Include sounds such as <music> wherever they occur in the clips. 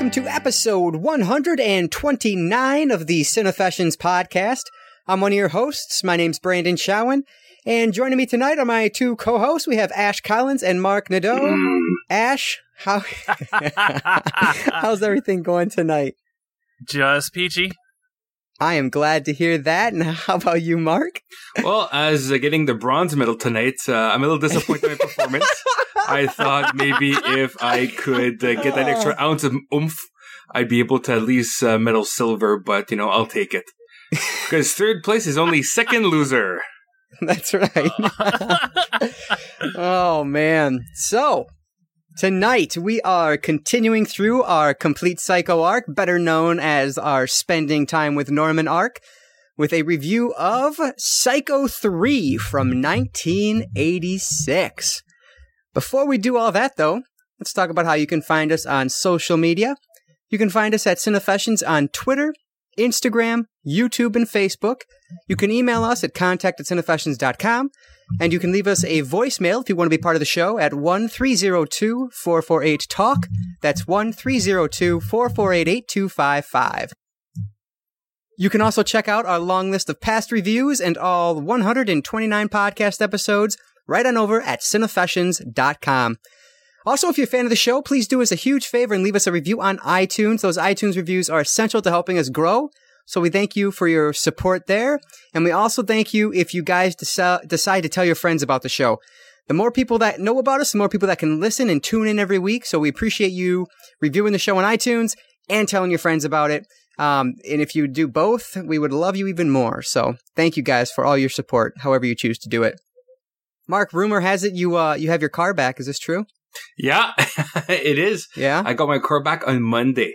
welcome to episode 129 of the Cinefessions podcast. I'm one of your hosts. My name's Branden Chowen, and joining me tonight are my two co-hosts. We have Ashe Collins and Marc Nadeau. Mm. Ashe, how <laughs> <laughs> how's everything going tonight? Just peachy. I am glad to hear that. And how about you, Marc? Well, as uh, getting the bronze medal tonight, uh, I'm a little disappointed in my <laughs> performance. I thought maybe if I could uh, get that extra ounce of oomph, I'd be able to at least uh, medal silver, but, you know, I'll take it. <laughs> Because third place is only second loser. <laughs> That's right. <laughs> oh man. So, tonight we are continuing through our complete psycho arc, better known as our spending time with Norman arc, with a review of Psycho 3 from 1986. Before we do all that though, let's talk about how you can find us on social media. You can find us at Cinefessions on Twitter, Instagram, YouTube, and Facebook. You can email us at contact at cinefessions.com. And you can leave us a voicemail if you want to be part of the show at 1302 448 TALK. That's 1302 448 8255. You can also check out our long list of past reviews and all 129 podcast episodes right on over at cinefessions.com. Also, if you're a fan of the show, please do us a huge favor and leave us a review on iTunes. Those iTunes reviews are essential to helping us grow. So we thank you for your support there. And we also thank you if you guys deci- decide to tell your friends about the show. The more people that know about us, the more people that can listen and tune in every week. So we appreciate you reviewing the show on iTunes and telling your friends about it. Um, and if you do both, we would love you even more. So thank you guys for all your support, however you choose to do it. Marc, rumor has it you uh, you have your car back. Is this true? Yeah, <laughs> it is. Yeah. I got my car back on Monday.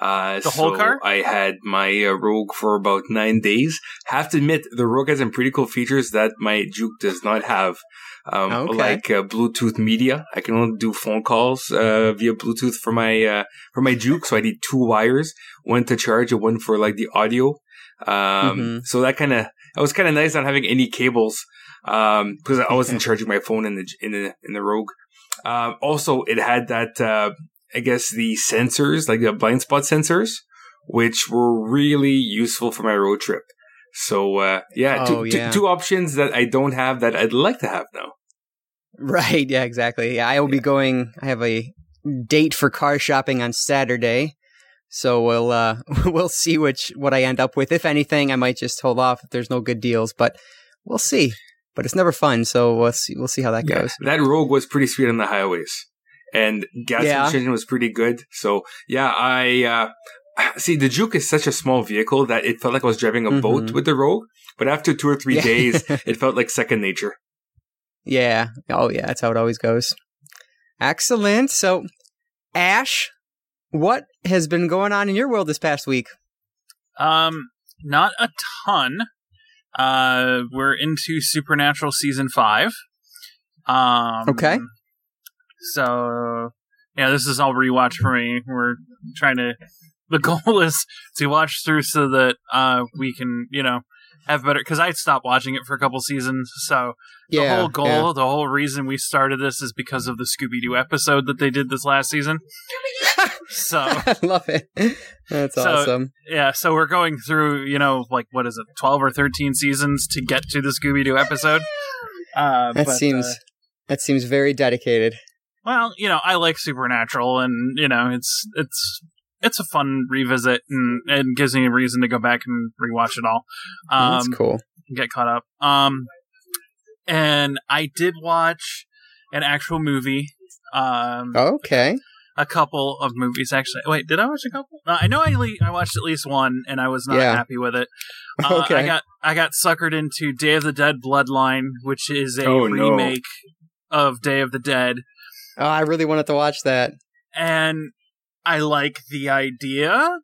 Uh, The whole so car? I had my uh, Rogue for about nine days. Have to admit, the Rogue has some pretty cool features that my Juke does not have. Um, Okay. like uh, Bluetooth media. I can only do phone calls uh, via Bluetooth for my uh, for my Juke, so I need two wires, one to charge and one for like the audio. Um, Mhm. So that kind of it was kind of nice not having any cables um, because I wasn't <laughs> charging my phone in the in the in the Rogue. Um, also, it had that uh, I guess the sensors, like the blind spot sensors, which were really useful for my road trip. So uh, yeah, Oh, two, two- yeah. two options that I don't have that I'd like to have now. Right. Yeah, exactly. Yeah, I will be going. I have a date for car shopping on Saturday. So we'll uh <laughs> we'll see which what I end up with. If anything, I might just hold off if there's no good deals, but we'll see. But it's never fun, so we'll see we'll see how that Yeah, goes. that Rogue was pretty sweet on the highways, and gas Yeah. efficiency was pretty good. So yeah, I uh, see the Juke is such a small vehicle that it felt like I was driving a boat Mhm. with the Rogue. But after two or three Yeah. days, <laughs> it felt like second nature. Yeah. Oh yeah, that's how it always goes. Excellent. So Ashe, what has been going on in your world this past week? Um, not a ton. Uh, we're into Supernatural season five. Um, Okay. So, yeah, this is all rewatch for me. We're trying to. The <laughs> goal is to watch through so that uh we can you know have better because I stopped watching it for a couple seasons. So the yeah. whole goal, yeah. the whole reason we started this is because of the Scooby Doo episode that they did this last season. So <laughs> I love it. That's So, awesome. yeah, so we're going through, you know, like what is it, twelve or thirteen seasons to get to the Scooby Doo episode. Uh, That but, seems uh, that seems very dedicated. well, you know, I like Supernatural, and you know, it's it's it's a fun revisit, and and gives me a reason to go back and rewatch it all. Um, That's cool. get caught up. Um, and I did watch an actual movie. Um, Okay. A couple of movies actually. Wait, did I watch a couple? Uh, I know I le- I watched at least one, and I was not Yeah. happy with it. Uh, <laughs> Okay. I got I got suckered into Day of the Dead Bloodline, which is a Oh, no. remake of Day of the Dead, Oh, I really wanted to watch that. and I like the idea.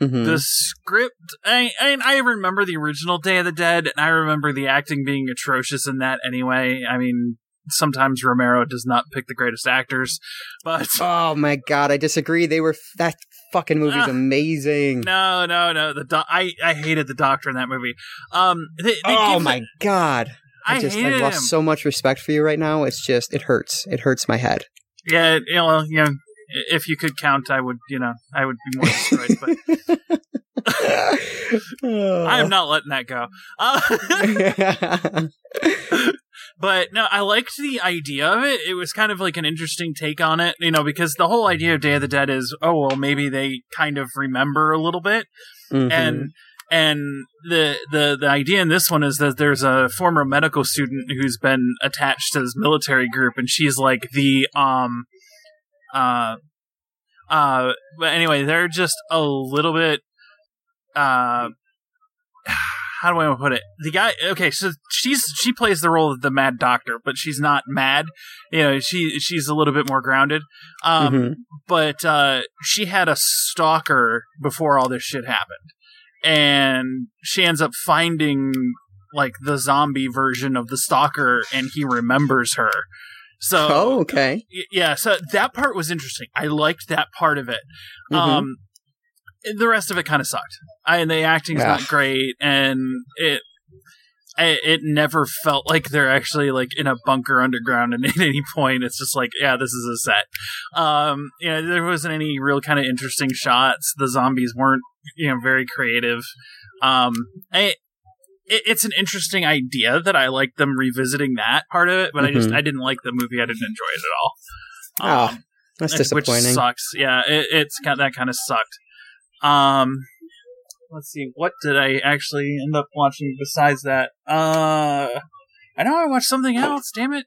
Mhm. The script, I, I I remember the original Day of the Dead, and I remember the acting being atrocious in that anyway. I mean, sometimes Romero does not pick the greatest actors, but <laughs> Oh my god, I disagree. They were that fucking movie's Ah. amazing. no, no, no. The do- I I hated the Doctor in that movie. Um, they, they oh my god. I, I just lost him. so much respect for you right now. It's just it hurts. It hurts my head. Yeah, you know, you know, if you could count, I would, you know, I would be more destroyed. But <laughs> I am not letting that go. Uh, <laughs> but no, I liked the idea of it. It was kind of like an interesting take on it, you know, because the whole idea of Day of the Dead is, oh well, maybe they kind of remember a little bit, Mhm. and and the the the idea in this one is that there's a former medical student who's been attached to this military group, and she's like the um uh uh. But anyway, they're just a little bit uh. <sighs> How do I put it? The guy, okay, so she's she plays the role of the mad doctor, but she's not mad. You know, she she's a little bit more grounded. Um, Mhm. but uh, she had a stalker before all this shit happened, and she ends up finding like the zombie version of the stalker, and he remembers her. So oh, okay. yeah, so that part was interesting. I liked that part of it. Mhm. Um, the rest of it kind of sucked. I, and the acting's Yeah. not great, and it. It never felt like they're actually like in a bunker underground, and at <laughs> any point, it's just like, yeah, this is a set. Um, you know, there wasn't any real kind of interesting shots. The zombies weren't, you know, very creative. Um, I, it, it's an interesting idea that I like them revisiting that part of it, but I just Mhm. I didn't like the movie. I didn't enjoy it at all. Oh, That's disappointing which sucks. Yeah, it, it's kind that kind of sucked. Um, let's see, what did I actually end up watching besides that? Uh, I know I watched something else. Damn it!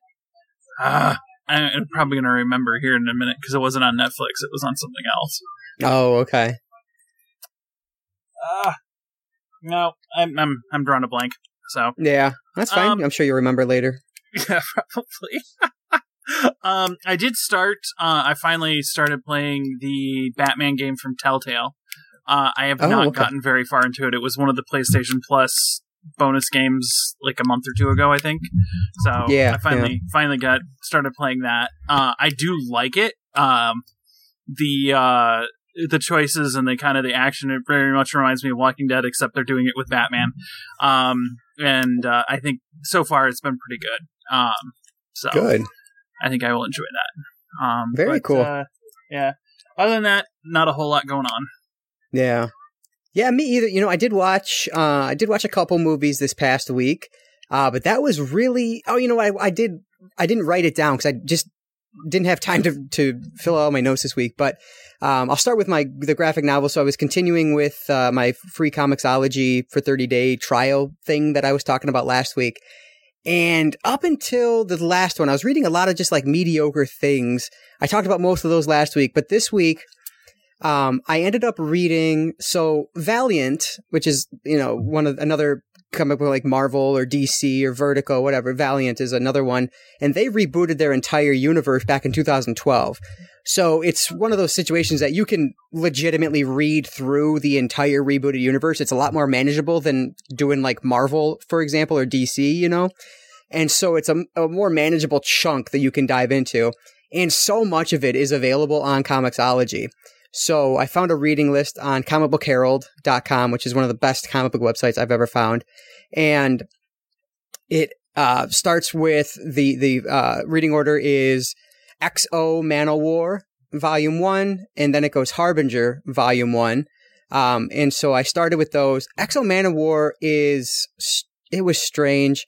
I- I'm probably gonna remember here in a minute because it wasn't on Netflix. It was on something else. Oh, okay. Ah, no, I'm I'm I'm drawing a blank. So Yeah, that's fine. Um, I'm sure you'll remember later. <laughs> Yeah, probably. <laughs> um, I did start. Uh, I finally started playing the Batman game from Telltale. Uh, I have Oh, not okay. gotten very far into it. It was one of the PlayStation Plus bonus games like a month or two ago, I think. So Yeah, I finally finally got started playing that. Uh, I do like it. Um, the uh, the choices and the kind of the action it very much reminds me of Walking Dead, except they're doing it with Batman. Um, and uh, I think so far it's been pretty good. Um, so Good. I think I will enjoy that. Um, Very but, cool. Uh, yeah. Other than that, not a whole lot going on. Yeah. Yeah, me either. You know, I did watch uh I did watch a couple movies this past week. Uh but that was really Oh, you know? I, I did I didn't write it down cuz I just didn't have time to to fill out all my notes this week, but um I'll start with my the graphic novel. So I was continuing with uh my free Comixology for 30 day trial thing that I was talking about last week. And up until the last one, I was reading a lot of just like mediocre things. I talked about most of those last week, but this week um, I ended up reading so Valiant, which is you know one of another comic book like Marvel or DC or Vertigo, whatever. Valiant is another one, and they rebooted their entire universe back in 2012. So it's one of those situations that you can legitimately read through the entire rebooted universe. It's a lot more manageable than doing like Marvel, for example, or DC, you know. And so it's a, a more manageable chunk that you can dive into. And so much of it is available on Comixology. So I found a reading list on comicbookherald.com, which is one of the best comic book websites I've ever found. And it uh, starts with the, the uh, reading order is XO Manowar, Volume 1, and then it goes Harbinger, Volume 1. Um, and so I started with those. XO Manowar is, it was strange.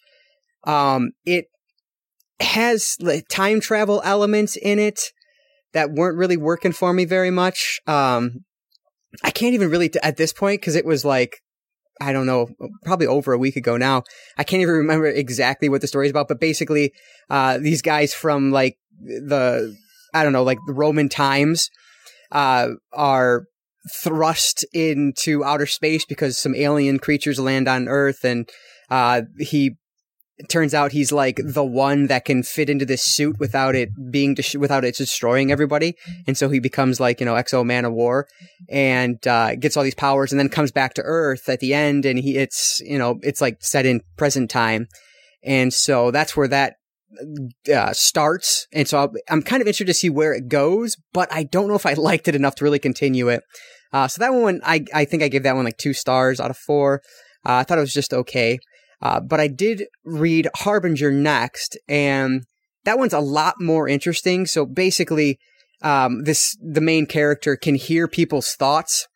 Um, it has time travel elements in it that weren't really working for me very much. Um, I can't even really, at this point, because it was like, I don't know, probably over a week ago now. I can't even remember exactly what the story is about, but basically, uh, these guys from like the, I don't know, like the Roman times, uh, are thrust into outer space because some alien creatures land on Earth and, uh, he turns out he's like the one that can fit into this suit without it being dis- without it destroying everybody. And so he becomes like you know XO Manowar and uh, gets all these powers and then comes back to earth at the end and he it's you know it's like set in present time. And so that's where that uh, starts. And so I'll, i'm kind of interested to see where it goes but i don't know if i <laughs> liked it enough to really continue it. Uh, so that one i i think i gave that one like two stars out of four. Uh, i thought it was just okay uh, but I did read Harbinger next, and that one's a lot more interesting. So basically, um, this the main character can hear people's thoughts,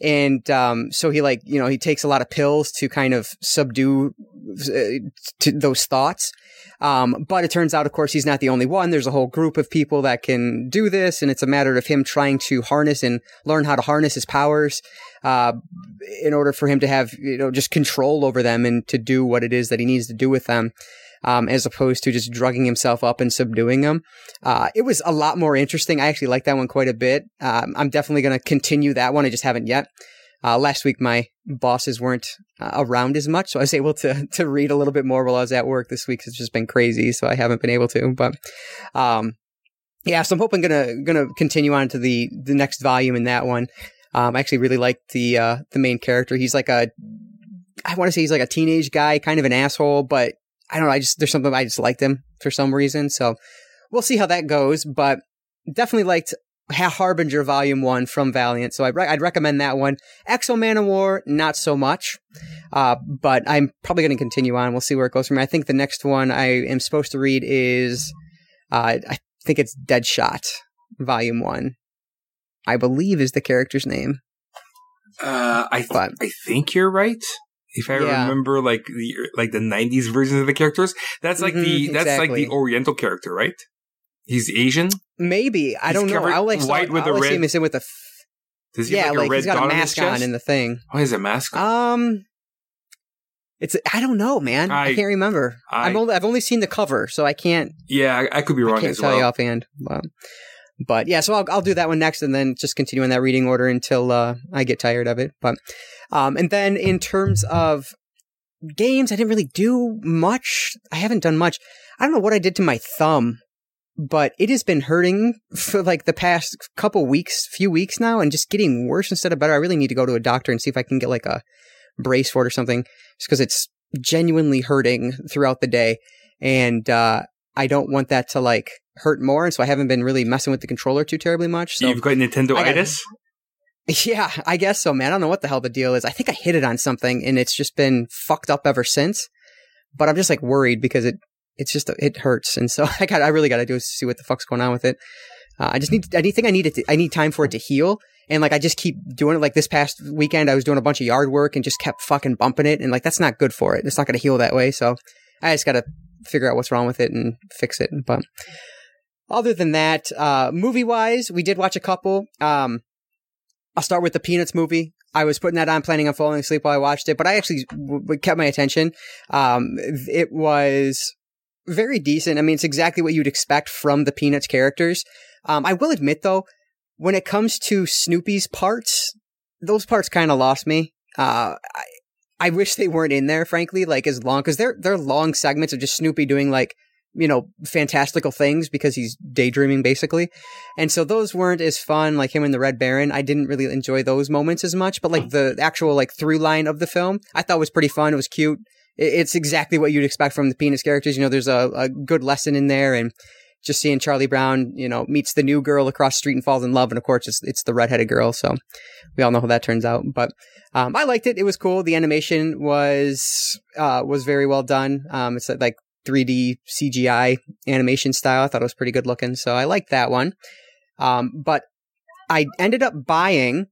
and um, so he like you know he takes a lot of pills to kind of subdue uh, those thoughts. Um, but it turns out, of course, he's not the only one. There's a whole group of people that can do this, and it's a matter of him trying to harness and learn how to harness his powers uh, in order for him to have you know just control over them and to do what it is that he needs to do with them. Um, as opposed to just drugging himself up and subduing them. Uh, it was a lot more interesting. I actually like that one quite a bit. Um, I'm definitely going to continue that one. I just haven't yet. Uh, last week, my bosses weren't uh, around as much, so I was <laughs> able to to read a little bit more while I was at work. This week has just been crazy, so I haven't been able to. But um, yeah, so I'm hoping gonna gonna continue on to the the next volume in that one. Um, I actually really like the uh, the main character. He's like a I want to say he's like a teenage guy, kind of an asshole, but I don't know. I just there's something I just liked him for some reason. So we'll see how that goes. But definitely liked Harbinger Volume One from Valiant. So I'd, re- I'd recommend that one. XO Manowar, not so much. Uh, but I'm probably going to continue on. We'll see where it goes from here. I think the next one I am supposed to read is, uh, I think it's Deadshot Volume One. I believe is the character's name. Uh, I th- I think you're right. If I Yeah. remember, like the like the '90s versions of the characters, that's like the Mhm, that's like the Oriental character, right? He's Asian. Maybe I He's don't know. I always white saw, with I the see red- him as in with the. F- Does he yeah, have like, like a red he's got a on mask on chest? in the thing. Oh, he has a mask. on? Um, it's I don't know, man. I, I- can't remember. I, have only I've only seen the cover, so I can't yeah, I, I could be wrong. I can't as tell you offhand. But, but yeah, so I'll I'll do that one next, and then just continue in that reading order until uh, I get tired of it. But um, and then in terms of games, I didn't really do much. I haven't done much. I don't know what I did to my thumb, but it has been hurting <laughs> for like the past couple weeks, few weeks now, and just getting worse instead of better. I really need to go to a doctor and see if I can get like a brace for it or something, just because it's genuinely hurting throughout the day, and uh, I don't want that to like hurt more. And so I haven't been really messing with the controller too terribly much. So You've got Nintendo itis. <laughs> yeah, I guess so, man. I don't know what the hell the deal is. I think I hit it on something and it's just been fucked up ever since. But I'm just like worried because it it's just it hurts, and so <laughs> I got I really got to do is see what the fuck's going on with it. Uh, I just need I think I need it to, I need time for it to heal, and like I just keep doing it. Like this past weekend, I was doing a bunch of yard work and just kept fucking bumping it, and like that's not good for it. It's not going to heal that way. So I just got to figure out what's wrong with it and fix it. But other than that, uh, movie wise, we did watch a couple. Um, I'll start with the Peanuts movie. I was putting that on, planning on falling asleep while I watched it, but I actually w- kept my attention. Um, it was very decent. I mean, it's exactly what you'd expect from the Peanuts characters. Um, I will admit though, when it comes to Snoopy's parts, those parts kind of lost me. Uh, I, I wish they weren't in there, frankly, like as long, cause they're, they're long segments of just Snoopy doing like, you know, fantastical things because he's daydreaming basically. And so those weren't as fun, like him and the Red Baron. I didn't really enjoy those moments as much, but like the actual like through line of the film, I thought was pretty fun. It was cute. It's exactly what you'd expect from the Peanuts characters. You know, there's a, a good lesson in there and just seeing Charlie Brown, you know, meets the new girl across street and falls in love. And of course, it's, it's the redheaded girl. So we all know how that turns out. But, um, I liked it. It was cool. The animation was, uh, was very well done. Um, it's like 3D CGI animation style. I thought it was pretty good looking. So I liked that one. Um, but I ended up buying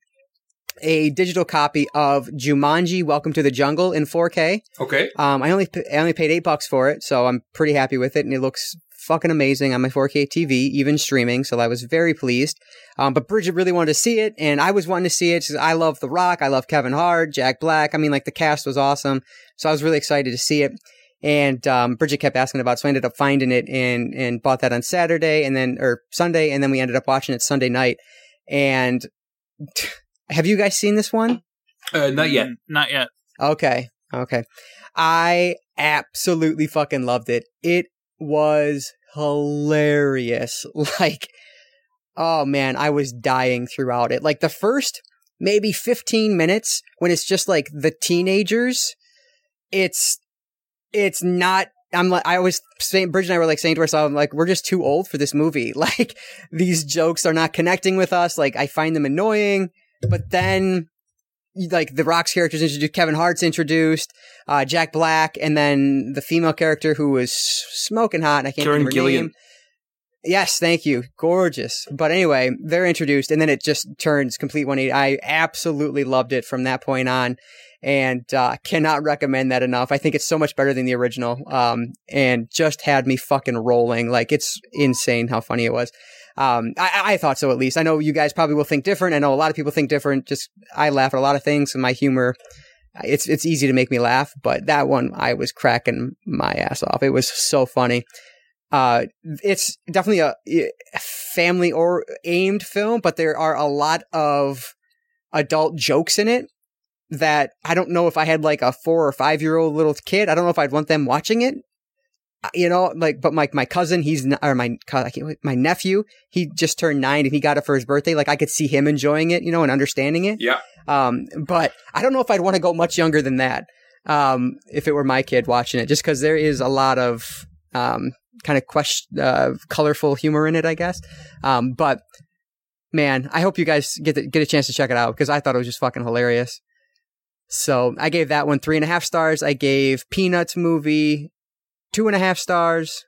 a digital copy of Jumanji Welcome to the Jungle in 4K. Okay. Um, I only I only paid eight bucks for it, so I'm pretty happy with it, and it looks fucking amazing on my 4K TV, even streaming. So I was very pleased. Um, but Bridget really wanted to see it, and I was wanting to see it. I love The Rock, I love Kevin Hart, Jack Black. I mean, like the cast was awesome, so I was really excited to see it. And um, Bridget kept asking about, it, so I ended up finding it and and bought that on Saturday, and then or Sunday, and then we ended up watching it Sunday night. And <sighs> have you guys seen this one? Uh, not yet. Mm, Not yet. Okay. Okay. I absolutely fucking loved it. It was hilarious. <laughs> Like, oh man, I was dying throughout it. Like the first maybe 15 minutes when it's just like the teenagers, it's, it's not, I'm like, I was saying, Bridget and I were like saying to ourselves, like, we're just too old for this movie. <laughs> Like, these jokes are not connecting with us. Like, I find them annoying. But then like the Rock's characters introduced, Kevin Hart's introduced, uh, Jack Black, and then the female character who was smoking hot. And I can't Karen her Gillian. name. Yes, thank you. Gorgeous. But anyway, they're introduced and then it just turns complete 180. I absolutely loved it from that point on and uh, cannot recommend that enough. I think it's so much better than the original um, and just had me fucking rolling. Like it's insane how funny it was. Um, I, I thought so at least. I know you guys probably will think different. I know a lot of people think different. Just I laugh at a lot of things and my humor it's it's easy to make me laugh, but that one I was cracking my ass off. It was so funny. Uh, it's definitely a family or aimed film, but there are a lot of adult jokes in it that I don't know if I had like a four or five year old little kid. I don't know if I'd want them watching it. Uh, you know, like, but my my cousin, he's not, or my my nephew, he just turned nine and he got it for his birthday. Like, I could see him enjoying it, you know, and understanding it. Yeah. Um, but I don't know if I'd want to go much younger than that. Um, if it were my kid watching it, just because there is a lot of um kind of question, uh, colorful humor in it, I guess. Um, but man, I hope you guys get the, get a chance to check it out because I thought it was just fucking hilarious. So I gave that one three and a half stars. I gave Peanuts movie two and a half stars.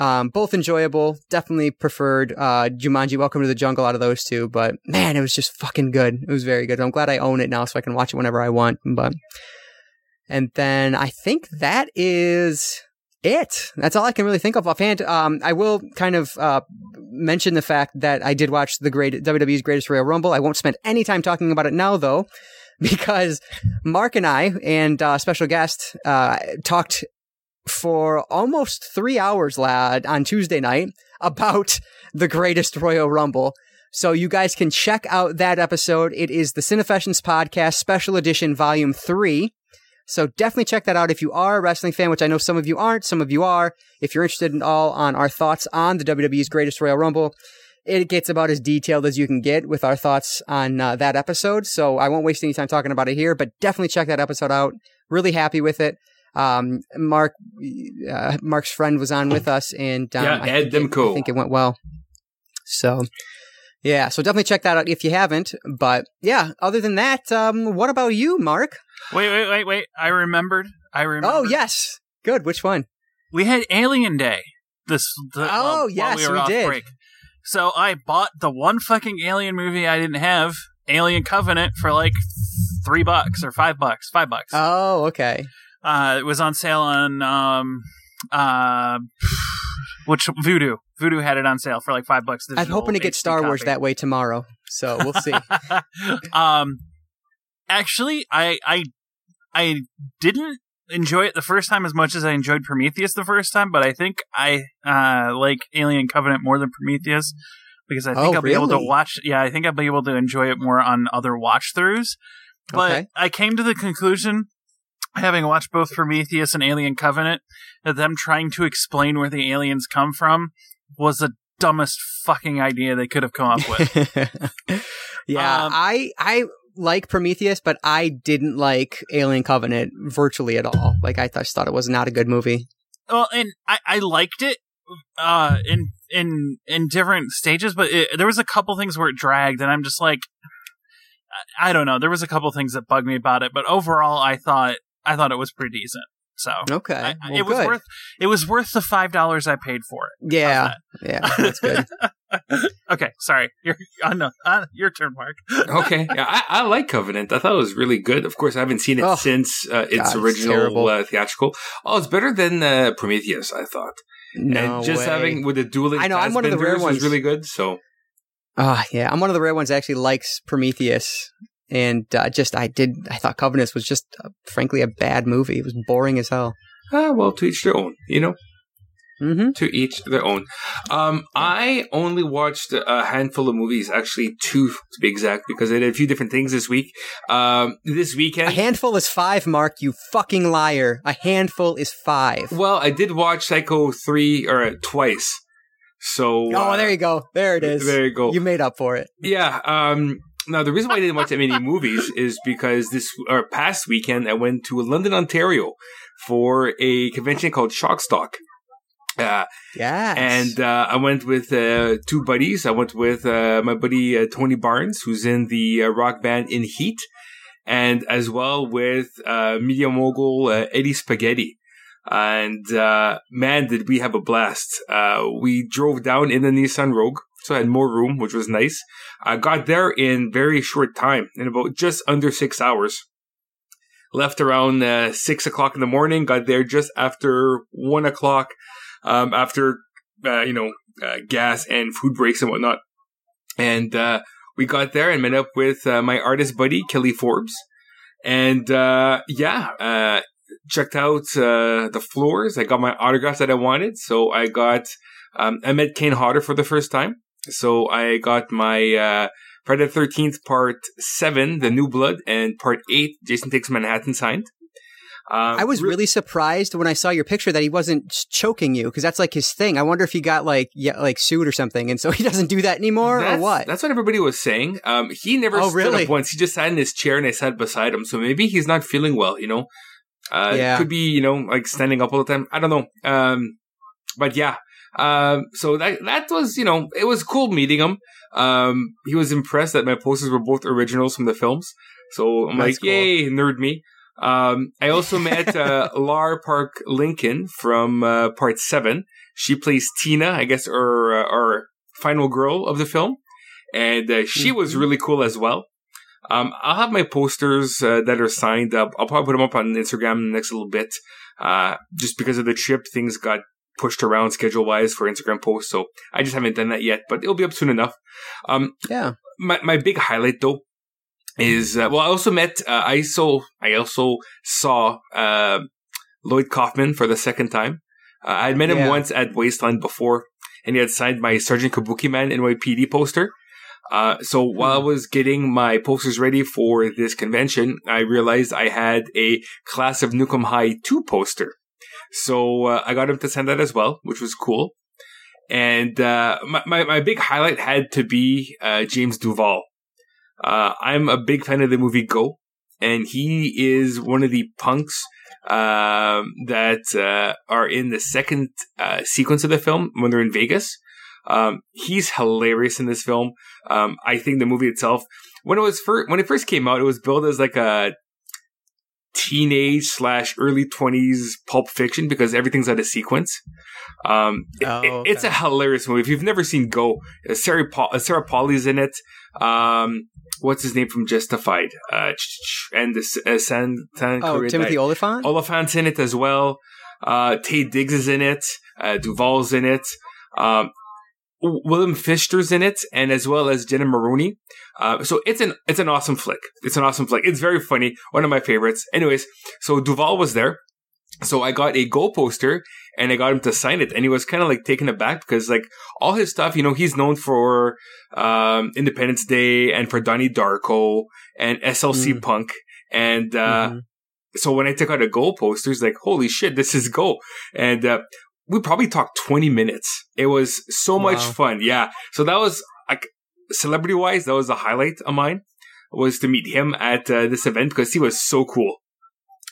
Um, both enjoyable. Definitely preferred uh, Jumanji: Welcome to the Jungle out of those two, but man, it was just fucking good. It was very good. I'm glad I own it now, so I can watch it whenever I want. But and then I think that is it. That's all I can really think of offhand. Um, I will kind of uh, mention the fact that I did watch the great WWE's Greatest Royal Rumble. I won't spend any time talking about it now, though, <laughs> because Marc and I and uh, special guest uh, talked for almost three hours, lad, on Tuesday night about the Greatest Royal Rumble. So you guys can check out that episode. It is the Cinefessions Podcast Special Edition Volume 3. So definitely check that out if you are a wrestling fan, which I know some of you aren't, some of you are. If you're interested in all on our thoughts on the WWE's Greatest Royal Rumble, it gets about as detailed as you can get with our thoughts on uh, that episode. So I won't waste any time talking about it here, but definitely check that episode out. Really happy with it. Um, Marc, uh, Marc's friend was on with us, and um, yeah, I Ed think it- Demko. I think it went well. So, yeah, so definitely check that out if you haven't. But yeah, other than that, um, what about you, Marc? Wait, wait, wait, wait. I remembered. I remember. Oh yes, good. Which one? We had Alien Day. This. The, Oh, while- while yes, we, were we off did. Break. So I bought the one fucking Alien movie I didn't have, Alien Covenant, for like three bucks or five bucks. Five bucks. Oh, okay. Uh, it was on sale on um, uh, which Vudu. Vudu had it on sale for like five bucks. I'm hoping to get HD Star Wars copy. that way tomorrow. So we'll see. <laughs> um, actually, I I I didn't enjoy it the first time as much as I enjoyed Prometheus the first time, but I think I uh like Alien Covenant more than Prometheus because I think Oh, I'll be able to watch. Yeah, I think I'll be able to enjoy it more on other watch throughs. But Okay. I came to the conclusion, having watched both Prometheus and Alien Covenant, that them trying to explain where the aliens come from was the dumbest fucking idea they could have come up with. <laughs> yeah, Um, I I like Prometheus, but I didn't like Alien Covenant virtually at all. Like I just thought it was not a good movie. well, and I, I liked it uh, in in in different stages, but it, there was a couple things where it dragged, and I'm just like, I, I don't know. There was a couple things that bugged me about it, but overall, I thought I thought it was pretty decent. So Okay, I- well, it was good. worth it was worth the five dollars I paid for it. yeah, yeah, that's good. <laughs> <laughs> okay, sorry. Your uh, no, uh, your turn, Marc. <laughs> okay, yeah, I, I like Covenant. I thought it was really good. Of course, I haven't seen it Oh, since uh, its God, original terrible. uh, theatrical. Oh, it's better than uh, Prometheus. I thought, No and just way. having with the dueling I know, I'm one of the rare ones. really good. So Ah, yeah, I'm one of the rare ones that actually likes Prometheus, and uh, just I did I thought Covenant was just uh, frankly a bad movie. It was boring as hell. ah, well, to each their own. You know, Mm-hmm. to each their own. Um, I only watched a handful of movies, actually two to be exact, because I did a few different things this week. Um, this weekend, A handful is five, Marc. You fucking liar. A handful is five. well, I did watch Psycho three or uh, twice. So Oh, there you go. There it is. There you go. You made up for it. Yeah. Um, now the reason why I didn't watch that many <laughs> movies is because this or past weekend I went to London, Ontario, for a convention called Shockstock. Uh, Yes. and uh, I went with uh, two buddies. I went with uh, my buddy uh, Tony Barnes, who's in the uh, rock band In Heat, and as well with uh, media mogul uh, Eddie Spaghetti. And uh, man, did we have a blast! Uh, we drove down in the Nissan Rogue, so I had more room, which was nice. I got there in very short time, in about just under six hours. Left around uh, six o'clock in the morning. Got there just after one o'clock. Um, after uh, you know uh, gas and food breaks and whatnot, and uh, we got there and met up with uh, my artist buddy Kelly Forbes, and uh, yeah, checked out uh, the floors. I got my autographs that I wanted. So I got, um, I met Kane Hodder for the first time. So I got my uh, Friday the 13th Part 7, The New Blood, and Part 8, Jason Takes Manhattan signed. Um, I was re- really surprised when I saw your picture that he wasn't choking you because that's like his thing. I wonder if he got like yeah like sued or something, and so <laughs> he doesn't do that anymore or what? That's what everybody was saying. Um, he never oh, stood really? up once. He just sat in his chair and I sat beside him. So maybe he's not feeling well. You know, uh, yeah. Could be, you know, like standing up all the time. I don't know. Um, but yeah. Um, so that, that was, you know, it was cool meeting him. Um, he was impressed that my posters were both originals from the films. So I'm That's like, cool. yay, nerd me. Um, I also <laughs> met, uh, Lar Park Lincoln from, uh, part seven. She plays Tina, I guess, or, uh, our final girl of the film. And, uh, she mm-hmm. was really cool as well. Um, I'll have my posters uh, that are signed up. I'll probably put them up on Instagram in the next little bit. Uh, just because of the trip, things got pushed around schedule wise for Instagram posts. So I just haven't done that yet, but it'll be up soon enough. Um, yeah. My, my big highlight though is, uh, well, I also met, uh, I saw, I also saw, uh, Lloyd Kaufman for the second time. Uh, I had met him yeah. once at Wasteland before and he had signed my Sergeant Kabuki Man NYPD poster. Uh, so while I hmm. was getting my posters ready for this convention, I realized I had a Class of Nuke 'Em High 2 poster. So uh, I got him to send that as well, which was cool. And uh, my, my, my, big highlight had to be uh, James Duval. Uh, I'm a big fan of the movie Go, and he is one of the punks um, that uh, are in the second sequence of the film when they're in Vegas. Um, he's hilarious in this film. Um, I think the movie itself, when it was first, when it first came out, it was billed as like a teenage slash early twenties pulp fiction because everything's out of sequence. Um, oh, it, it's a hilarious movie. If you've never seen Go, uh, Sarah, Paul, uh, Sarah in it. Um, what's his name from Justified? Uh, and the uh, San, San oh, Timothy Olyphant. Olyphant's in it as well. Uh, Taye Diggs is in it. Uh, Duval's in it. Um, William Fichtner's in it, and as well as Jenna Maroney. Uh, so it's an it's an awesome flick. It's an awesome flick. It's very funny. One of my favorites. Anyways, so Duval was there. So I got a Go poster and I got him to sign it, and he was kind of like taken aback because like all his stuff, you know, he's known for um, Independence Day and for Donnie Darko and SLC mm. Punk, and uh, mm-hmm. so when I took out a Go poster, he's like, "Holy shit, this is Go. And uh, we probably talked 20 minutes. It was so wow. much fun. Yeah. So that was like celebrity wise, that was a highlight of mine was to meet him at uh, this event because he was so cool.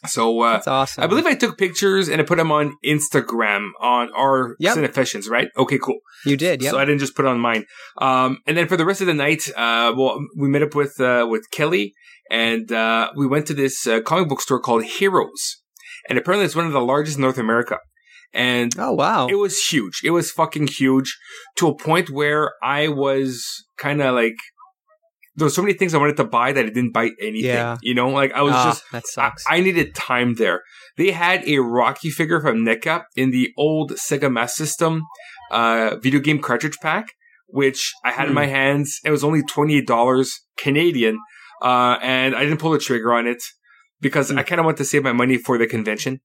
So uh, That's awesome. I believe I took pictures and I put them on Instagram on our yep. Cinefessions, right? Okay, cool. You did, yeah. So I didn't just put it on mine. Um, and then for the rest of the night, uh, well, we met up with uh, with Kelly and uh, we went to this uh, comic book store called Heroes, and apparently it's one of the largest in North America. And oh wow, it was huge. It was fucking huge to a point where I was kind of like there were so many things I wanted to buy that I didn't buy anything. Yeah. You know, like I was ah, just that sucks. I, I, needed time there. They had a Rocky figure from NECA in the old Sega Master System uh, video game cartridge pack, which I had mm. in my hmm. hands. It was only twenty eight dollars Canadian, uh, and I didn't pull the trigger on it because mm. I kind of want to save my money for the convention.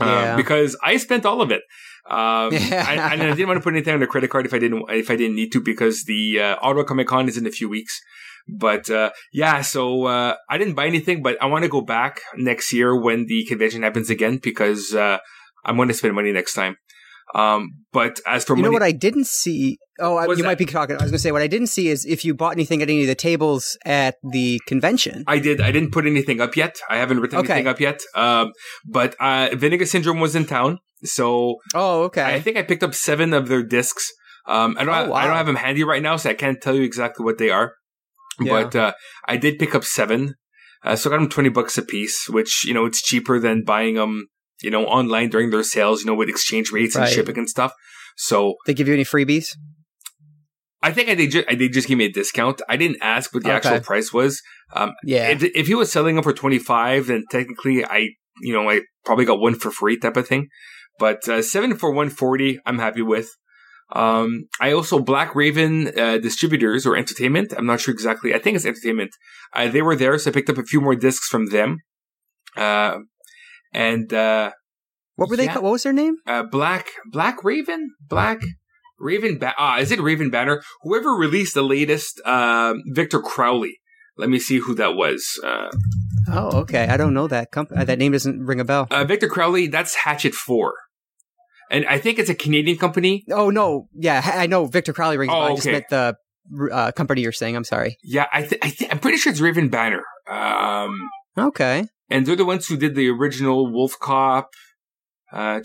Um, yeah. because I spent all of it. Um, yeah. I, I, didn't want to put anything on the credit card if I didn't if I didn't need to because the uh, Ottawa Comic Con is in a few weeks. But uh, yeah, so uh, I didn't buy anything, but I want to go back next year when the convention happens again because uh, I'm going to spend money next time. Um, but as for you money- know what I didn't see. Oh, you that? might be talking. I was going to say what I didn't see is if you bought anything at any of the tables at the convention. I did. I didn't put anything up yet. I haven't written okay. anything up yet. Um, but uh, Vinegar Syndrome was in town, so oh, okay. I think I picked up seven of their discs. Um, I don't. Oh, have, wow. I don't have them handy right now, so I can't tell you exactly what they are. Yeah. But uh, I did pick up seven. Uh, so I got them twenty bucks a piece, which you know it's cheaper than buying them you know, online during their sales, you know, with exchange rates and shipping and stuff. So They give you any freebies? I think I did. Ju- they just gave me a discount. I didn't ask what the Okay. actual price was. Um, Yeah. if, if he was selling them for twenty five, then technically I, you know, I probably got one for free type of thing. But uh, seven for one forty, I'm happy with. Um, I also Black Raven uh, distributors or entertainment. I'm not sure exactly. I think it's entertainment. Uh, they were there, so I picked up a few more discs from them. Uh, and uh, what were they? yeah. ca- What was their name? uh, Black Black Raven Black Raven ba- ah is it Raven Banner whoever released the latest uh, Victor Crowley let me see who that was uh, Oh, okay. I don't know that company. Uh, that name doesn't ring a bell. uh, Victor Crowley that's Hatchet 4 and I think it's a Canadian company Oh no, yeah, I know Victor Crowley rings. Oh, bell. I just okay. meant the uh, company you're saying. I'm sorry. yeah I, th- I th- I'm pretty sure it's Raven Banner um, Okay. and they're the ones who did the original Wolf Cop uh,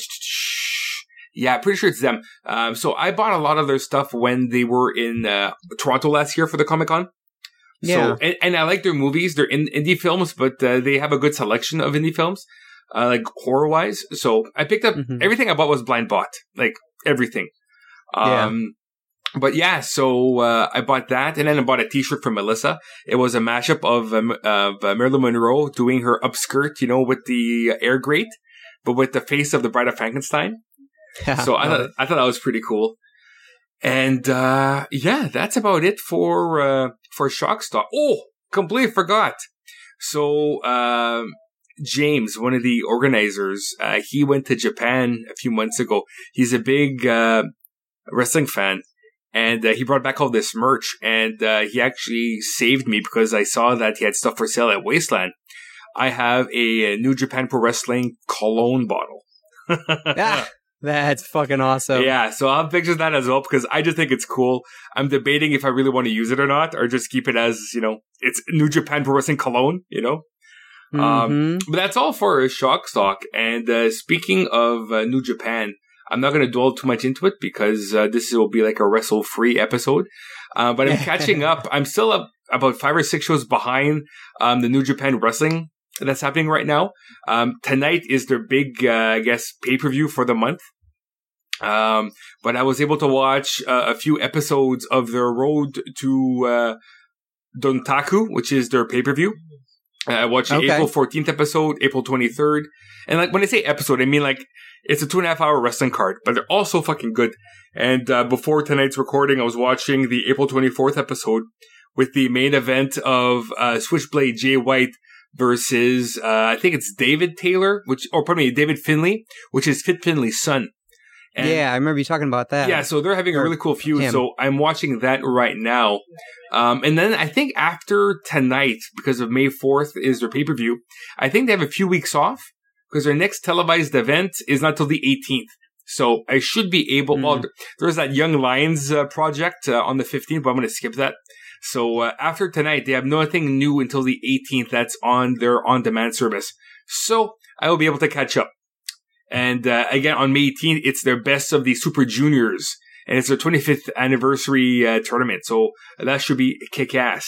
yeah, pretty sure it's them. Um, so I bought a lot of their stuff when they were in uh, Toronto last year for the Comic Con. Yeah. So, and, and I like their movies. They're in indie films, but uh, they have a good selection of indie films, uh, like horror wise. So I picked up Mhm. everything I bought was blind bought, like everything. Um, but yeah, so uh, I bought that, and then I bought a T-shirt for Melissa. It was a mashup of um, of uh, Marilyn Monroe doing her upskirt, you know, with the air grate, but with the face of the Bride of Frankenstein <laughs> so I thought, I thought that was pretty cool. And uh yeah, that's about it for uh for Shockstock. Oh, completely forgot. So um James, one of the organizers, uh, he went to Japan a few months ago. He's a big uh, wrestling fan, and uh, he brought back all this merch. And uh, he actually saved me because I saw that he had stuff for sale at Wasteland. I have a, New Japan Pro Wrestling cologne bottle. <laughs> Ah, that's fucking awesome. Yeah, so I'll have pictures of that as well because I just think it's cool. I'm debating if I really want to use it or not, or just keep it as you know, it's New Japan Pro Wrestling cologne. You know, um, Mhm. but that's all for Shock Stock. And uh, speaking of uh, New Japan, I'm not going to dwell too much into it because uh, this will be like a wrestle free episode. Uh, but I'm catching up. <laughs> I'm still up about five or six shows behind um, the New Japan Wrestling that's happening right now. Um, tonight is their big, uh, I guess, pay per view for the month. Um, but I was able to watch uh, a few episodes of their road to uh, Dontaku, which is their pay per view. Uh, I watched the Okay. April 14th episode, April 23rd. And like when I say episode, I mean like it's a two and a half hour wrestling card, but they're all so fucking good. And uh, before tonight's recording, I was watching the April 24th episode with the main event of uh, Switchblade Jay White versus uh, I think it's David Taylor, which or pardon me, David Finlay, which is Fit Finlay's son. And- yeah, I remember you talking about that. yeah, so they're having a really cool feud. him. So I'm watching that right now. Um, and then I think after tonight, because of May 4th is their pay per view, I think they have a few weeks off because their next televised event is not till the 18th. So I should be able. Well, Mhm. there's that Young Lions uh, project uh, on the 15th, but I'm going to skip that. So uh, after tonight, they have nothing new until the 18th. That's on their on-demand service. So I will be able to catch up. And uh, again, on May 18th, it's their best of the Super Juniors, and it's their 25th anniversary uh, tournament. So that should be kick ass.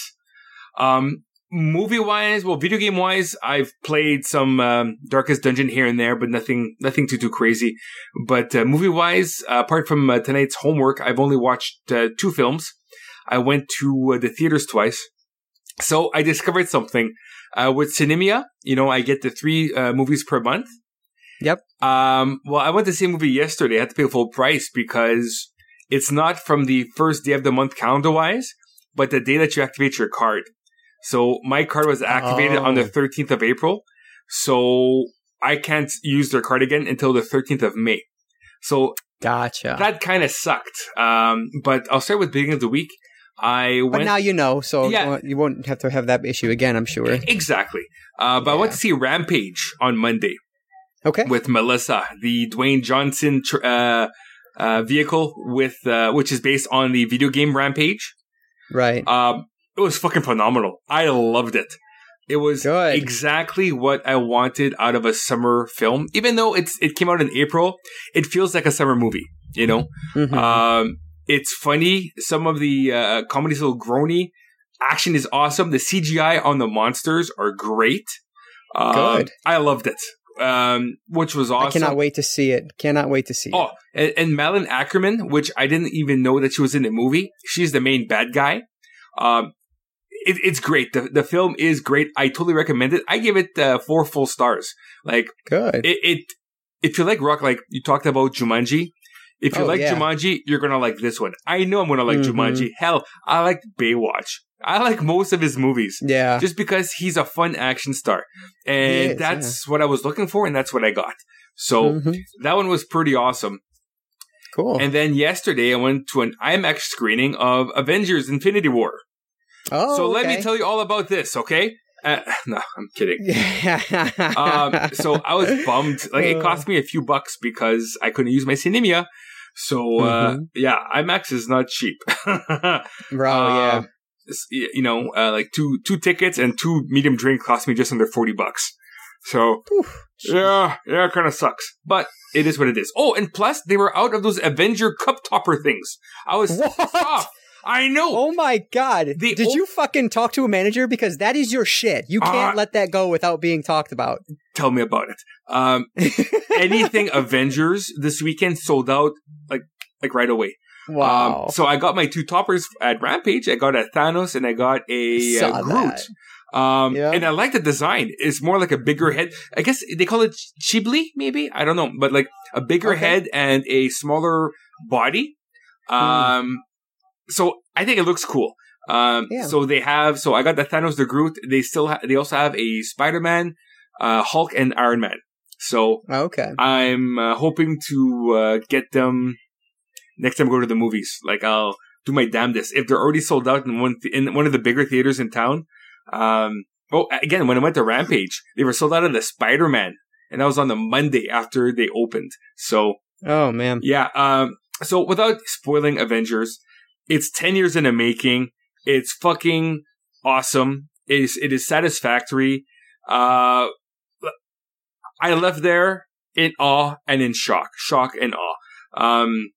Um, movie wise, well, video game wise, I've played some um, Darkest Dungeon here and there, but nothing, nothing too too crazy. But uh, movie wise, apart from uh, tonight's homework, I've only watched uh, two films. I went to uh, the theaters twice. So I discovered something uh, with Sinemia. You know, I get the three uh, movies per month. Yep. Um, well, I went to see a movie yesterday. I had to pay full price because it's not from the first day of the month calendar wise, but the day that you activate your card. So my card was activated on the Oh. 13th of April. So I can't use their card again until the 13th of May. So Gotcha. that kind of sucked. Um, but I'll start with beginning of the week. I but went. now you know, so Yeah. you won't- have to have that issue again. I'm sure. Exactly. Uh, but I went to see Rampage on Monday Okay. with Melissa, the Dwayne Johnson tr- uh, uh, vehicle with uh, which is based on the video game Rampage. Right. Um, it was fucking phenomenal. I loved it. It was Good. exactly what I wanted out of a summer film. Even though it's it came out in April, it feels like a summer movie. You know, Mhm. um, it's funny. Some of the uh, comedy's a little groany. Action is awesome. The CGI on the monsters are great. Um, Good. I loved it. Um, which was awesome. I cannot wait to see it. Cannot wait to see Oh, it. and, and Malin Akerman, which I didn't even know that she was in the movie. She's the main bad guy. Um, it, it's great. The the film is great. I totally recommend it. I give it uh, four full stars. Like Good. it, it, if you like rock, like you talked about Jumanji. If you Oh, like yeah. Jumanji, you're gonna like this one. I know I'm gonna like Mhm. Jumanji. Hell, I like Baywatch. I like most of his movies yeah. just because he's a fun action star, and is, that's what I was looking for, and that's what I got. So Mhm. that one was pretty awesome. Cool. And then yesterday, I went to an IMAX screening of Avengers: Infinity War. oh, so let okay. me tell you all about this, okay? Uh, <laughs> no, I'm kidding. Yeah. um, so I was bummed. Like it cost <laughs> me a few bucks because I couldn't use my Sinemia. So uh, Mhm. yeah, IMAX is not cheap. <laughs> Bro, yeah. Um, s- y- you know, uh, like two two tickets and two medium drink cost me just under forty bucks. So Oof. yeah, yeah, it kind of sucks, but it is what it is. Oh, and plus they were out of those Avenger cup topper things. I was <laughs> What? off. I know. Oh my god. The Did o- you fucking talk to a manager? Because that is your shit. You can't Uh, let that go without being talked about. Tell me about it. Um, <laughs> anything Avengers this weekend sold out like like right away. wow. Um, so I got my two toppers at Rampage. I got a Thanos and I got a uh, Groot. that. Um, Yeah. and I like the design. It's more like a bigger head. I guess they call it Chibli, maybe. I don't know, but like a bigger Okay. head and a smaller body. Um, so I think it looks cool. Um, Yeah. so they have, so I got the Thanos, the Groot. They still, ha- they also have a Spider-Man, uh, Hulk and Iron Man. So Okay. I'm uh, hoping to uh, get them next time I go to the movies. Like I'll do my damnedest. If they're already sold out in one th- in one of the bigger theaters in town. Um, oh, again, when I went to Rampage, they were sold out of the Spider Man, and that was on the Monday after they opened. So Oh man. yeah. Um, so without spoiling Avengers, it's ten years in the making. It's fucking awesome. It is it is satisfactory. Uh, I left there in awe and in shock, shock and awe. Um,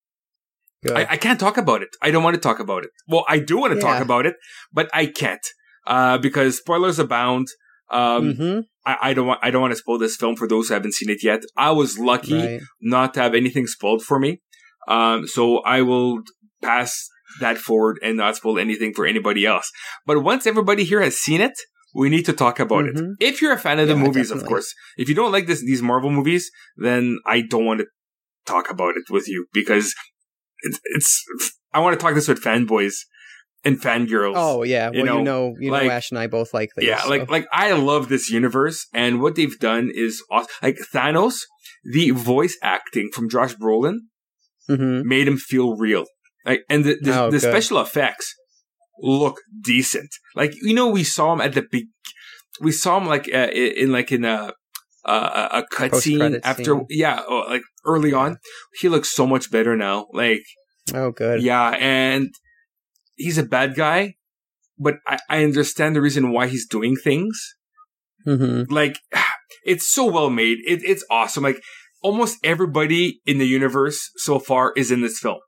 I, I can't talk about it. I don't want to talk about it. Well, I do want to talk about it, but I can't uh, because spoilers abound. Um, mm-hmm. I, I don't want I don't want to spoil this film for those who haven't seen it yet. I was lucky Right. not to have anything spoiled for me. Um, so I will pass that forward and not spoil anything for anybody else. But once everybody here has seen it, we need to talk about it. Mhm. If you're a fan of the Yeah, movies, of course. If you don't like this, these Marvel movies, then I don't want to talk about it with you because it's, it's I want to talk this with fanboys and fangirls. Oh yeah. Well, You know, you know, you like- know, Ashe and I both like these. Yeah, so. like like I love this universe, and what they've done is awesome. Like Thanos, the voice acting from Josh Brolin Mhm. made him feel real. Like, and the the, Oh, the special effects look decent. Like you know, we saw him at the big. We saw him like uh, in, in like in a a, a cutscene after scene. yeah, oh, like early Yeah. on. He looks so much better now. Like Oh, good. yeah, and he's a bad guy, but I, I understand the reason why he's doing things hmm like <sighs> it's so well made. It, it's awesome. Like almost everybody in the universe so far is in this film.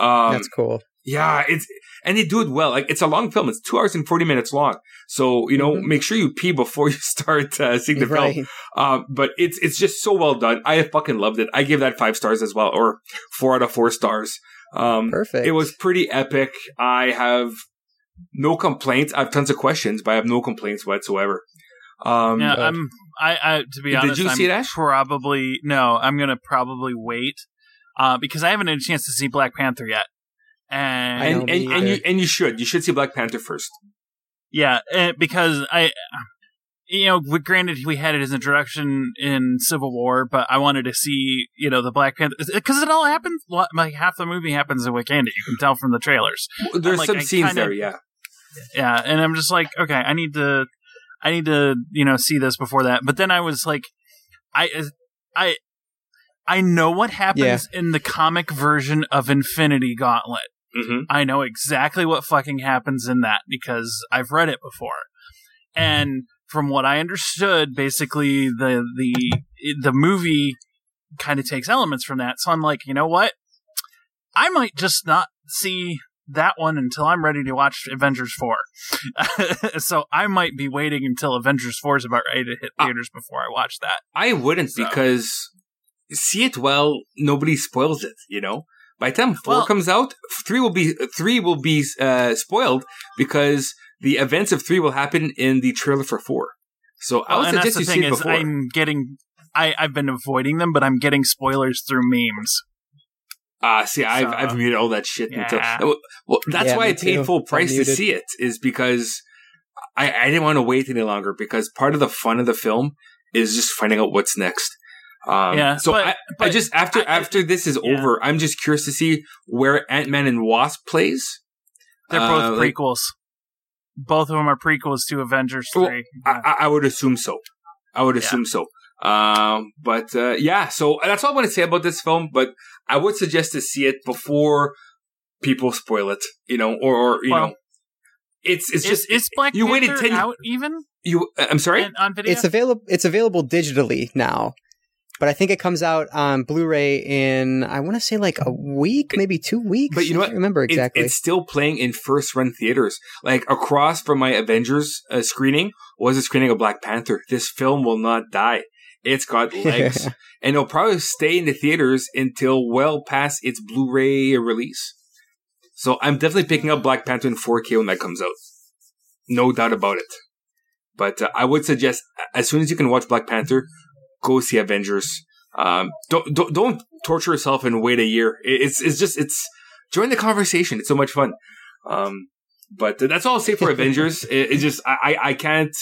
Um, That's cool. yeah, it's and they do it well. Like it's a long film. It's two hours and forty minutes long. So you know, Mhm. make sure you pee before you <laughs> start uh, seeing the right. film. Um, but it's it's just so well done. I fucking loved it. I give that five stars as well, or four out of four stars. Um, Perfect. it was pretty epic. I have no complaints. I have tons of questions, but I have no complaints whatsoever. Um, yeah, Good. I'm. I, I to be honest, Did you I'm see it, Ashe? probably no. I'm gonna probably wait uh, because I haven't had a chance to see Black Panther yet. And and and, and you and you should you should see Black Panther first. yeah, eh, because I, you know, granted we had it his introduction in Civil War, but I wanted to see you know the Black Panther because it all happens like half the movie happens in Wakanda. You can tell from the trailers. There's like, some I scenes kinda- there, yeah. Yeah, and I'm just like, okay, I need to, I need to, you know, see this before that. But then I was like, I, I, I know what happens in the comic version of Infinity Gauntlet. hmm I know exactly what fucking happens in that because I've read it before. And from what I understood, basically the the the movie kind of takes elements from that. So I'm like, you know what? I might just not see that one until I'm ready to watch Avengers 4. <laughs> so I might be waiting until Avengers 4 is about ready to hit theaters before I watch that. I wouldn't So- because see it well, nobody spoils it. You know, by the time four Well- comes out, three will be three will be uh, spoiled because the events of three will happen in the trailer for four. So I would and that's suggest the you see thing it is, before. I'm getting. I, I've been avoiding them, but I'm getting spoilers through memes. Ah, see, I've I've muted all that shit Yeah. until well, that's Yeah, why I paid too. full price to see it is because I I didn't want to wait any longer because part of the fun of the film is just finding out what's next. Um, Yeah, so but- I, I just after I- after this is yeah. over, I'm just curious to see where Ant Man and Wasp plays. They're Uh, both like- prequels. Both of them are prequels to Avengers Well, 3. I, I- I would assume so. I would Yeah. assume so. Um, but uh, yeah, so that's all I want to say about this film. But I would suggest to see it before people spoil it. You know, or, or you Well, know, it's it's is, just it's Black you Panther waited 10 out even you. uh, I'm sorry. on video? It's available. It's available digitally now, but I think it comes out on Blu-ray in I want to say like a week, maybe two weeks. But you know what? remember It- exactly. it's still playing in first run theaters. Like across from my Avengers uh, screening was a screening of Black Panther. This film will not die. It's got <laughs> legs, and it'll probably stay in the theaters until well past its Blu-ray release. So I'm definitely picking up Black Panther in 4K when that comes out. No doubt about it. But uh, I would suggest as soon as you can watch Black Panther, go see Avengers. Um, don't, don't don't torture yourself and wait a year. It's it's just it's join the conversation. It's so much fun. Um, but that's all I'll say for <laughs> Avengers. It, it's just I I, I can't.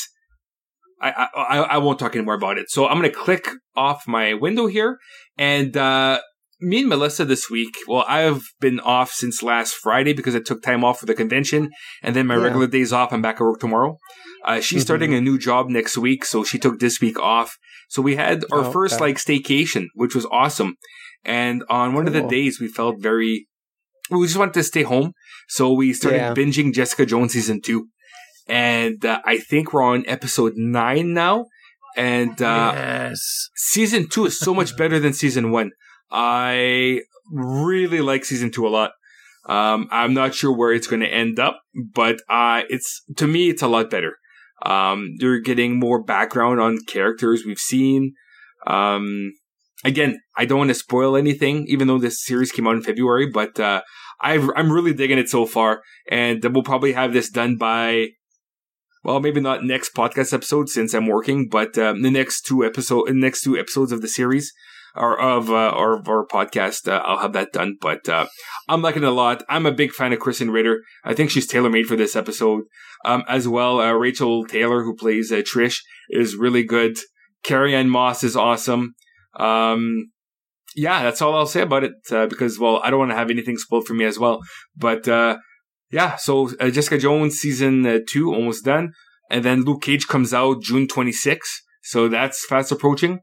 I, I I won't talk anymore about it. So I'm gonna click off my window here, and uh, me and Melissa this week. Well, I've been off since last Friday because I took time off for the convention, and then my Yeah. regular days off. I'm back at work tomorrow. Uh, she's Mhm. starting a new job next week, so she took this week off. So we had our Oh, first okay. like staycation, which was awesome. And on one of the days, we felt very. We just wanted to stay home, so we started Yeah. binging Jessica Jones season two, and uh, I think we're on episode nine now. And uh, yes. season two is so much <laughs> better than season one. I really like season two a lot. Um, I'm not sure where it's going to end up, but uh, it's to me, it's a lot better. Um, you're getting more background on characters we've seen. Um, again, I don't want to spoil anything, even though this series came out in February, but uh, I've, I'm really digging it so far, and we'll probably have this done by well, maybe not next podcast episode since I'm working, but um, the next two episode, next two episodes of the series or of uh, or our podcast, uh, I'll have that done. But uh, I'm liking it a lot. I'm a big fan of Krysten Ritter. I think she's tailor made for this episode um, as well. Uh, Rachel Taylor, who plays uh, Trish, is really good. Carrie-Anne Moss is awesome. Um, yeah, that's all I'll say about it uh, because, well, I don't want to have anything spoiled for me as well. But yeah, so Jessica Jones season two almost done, and then Luke Cage comes out June 26th, so that's fast approaching.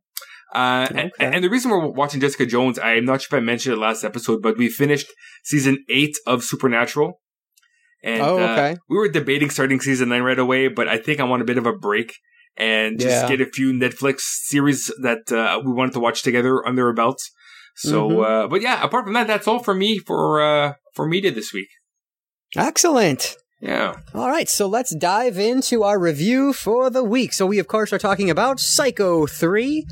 Uh, and, Okay. and the reason we're watching Jessica Jones, I'm not sure if I mentioned it last episode, but we finished season eight of Supernatural. And Oh, uh, we were debating starting season nine right away, but I think I want a bit of a break and just Yeah. get a few Netflix series that uh, we wanted to watch together under our belts. So, Mhm. uh, but yeah, apart from that, that's all for me for uh, for media this week. Excellent. Yeah. All right, so let's dive into our review for the week. So we of course are talking about Psycho 3.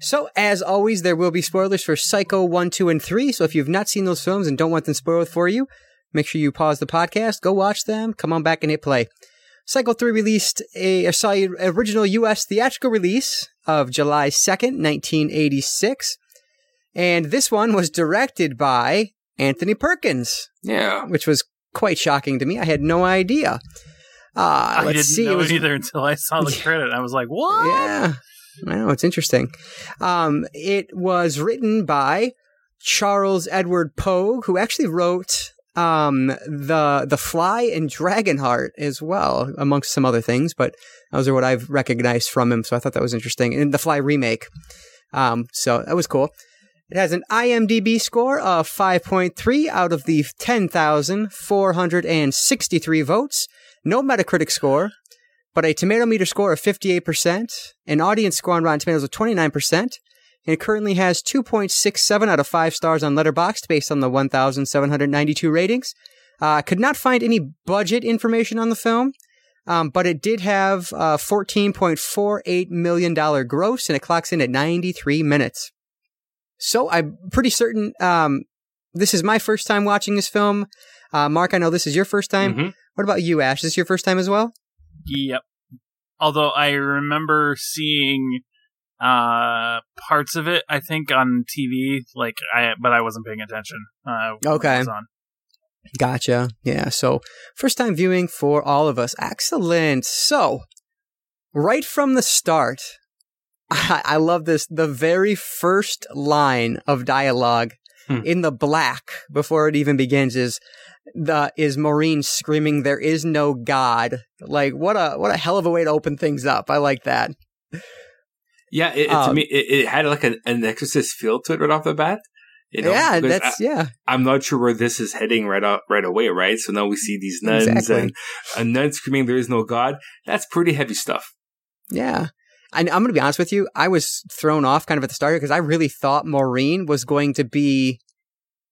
So as always there will be spoilers for Psycho 1, 2 and 3. So if you've not seen those films and don't want them spoiled for you, make sure you pause the podcast, go watch them, come on back and hit play. Psycho 3 released a, a saw original US theatrical release of July 2nd, 1986. And this one was directed by Anthony Perkins Yeah. which was quite shocking to me. I had no idea. Uh, I let's didn't see. know it was, either until I saw the <laughs> credit. I was like, what? Yeah, Know it's interesting. Um, it was written by Charles Edward Pogue, who actually wrote um, the the Fly and Dragonheart as well, amongst some other things. But those are what I've recognized from him. So I thought that was interesting. And the Fly remake. Um, so that was cool. It has an IMDb score of 5.3 out of the 10,463 votes. No Metacritic score, but a tomato meter score of 58%, an audience score on Rotten Tomatoes of 29%, and it currently has 2.67 out of 5 stars on Letterboxd based on the 1,792 ratings. Uh, could not find any budget information on the film, um, but it did have uh, $14.48 million gross and it clocks in at 93 minutes. So I'm pretty certain um, this is my first time watching this film. Uh, Marc, I know this is your first time. Mhm. What about you, Ashe? Is this your first time as well? Yep. Although I remember seeing uh parts of it, I think on TV, like I, but I wasn't paying attention. Uh, Okay. Gotcha. Yeah. So first time viewing for all of us. Excellent. So right from the start, <laughs> I, I love this. The very first line of dialogue Hmm. in the black before it even begins is the is Maureen screaming, "There is no God." Like what a what a hell of a way to open things up. I like that. Yeah, it, it, to Um, me, it, it had like an, an Exorcist feel to it right off the bat. You know, yeah, that's yeah. I, am not sure where this is heading right out right away. Right, so now we see these nuns Exactly. and a nun screaming, "There is no God." That's pretty heavy stuff. Yeah. And I'm going to be honest with you. I was thrown off kind of at the start because I really thought Maureen was going to be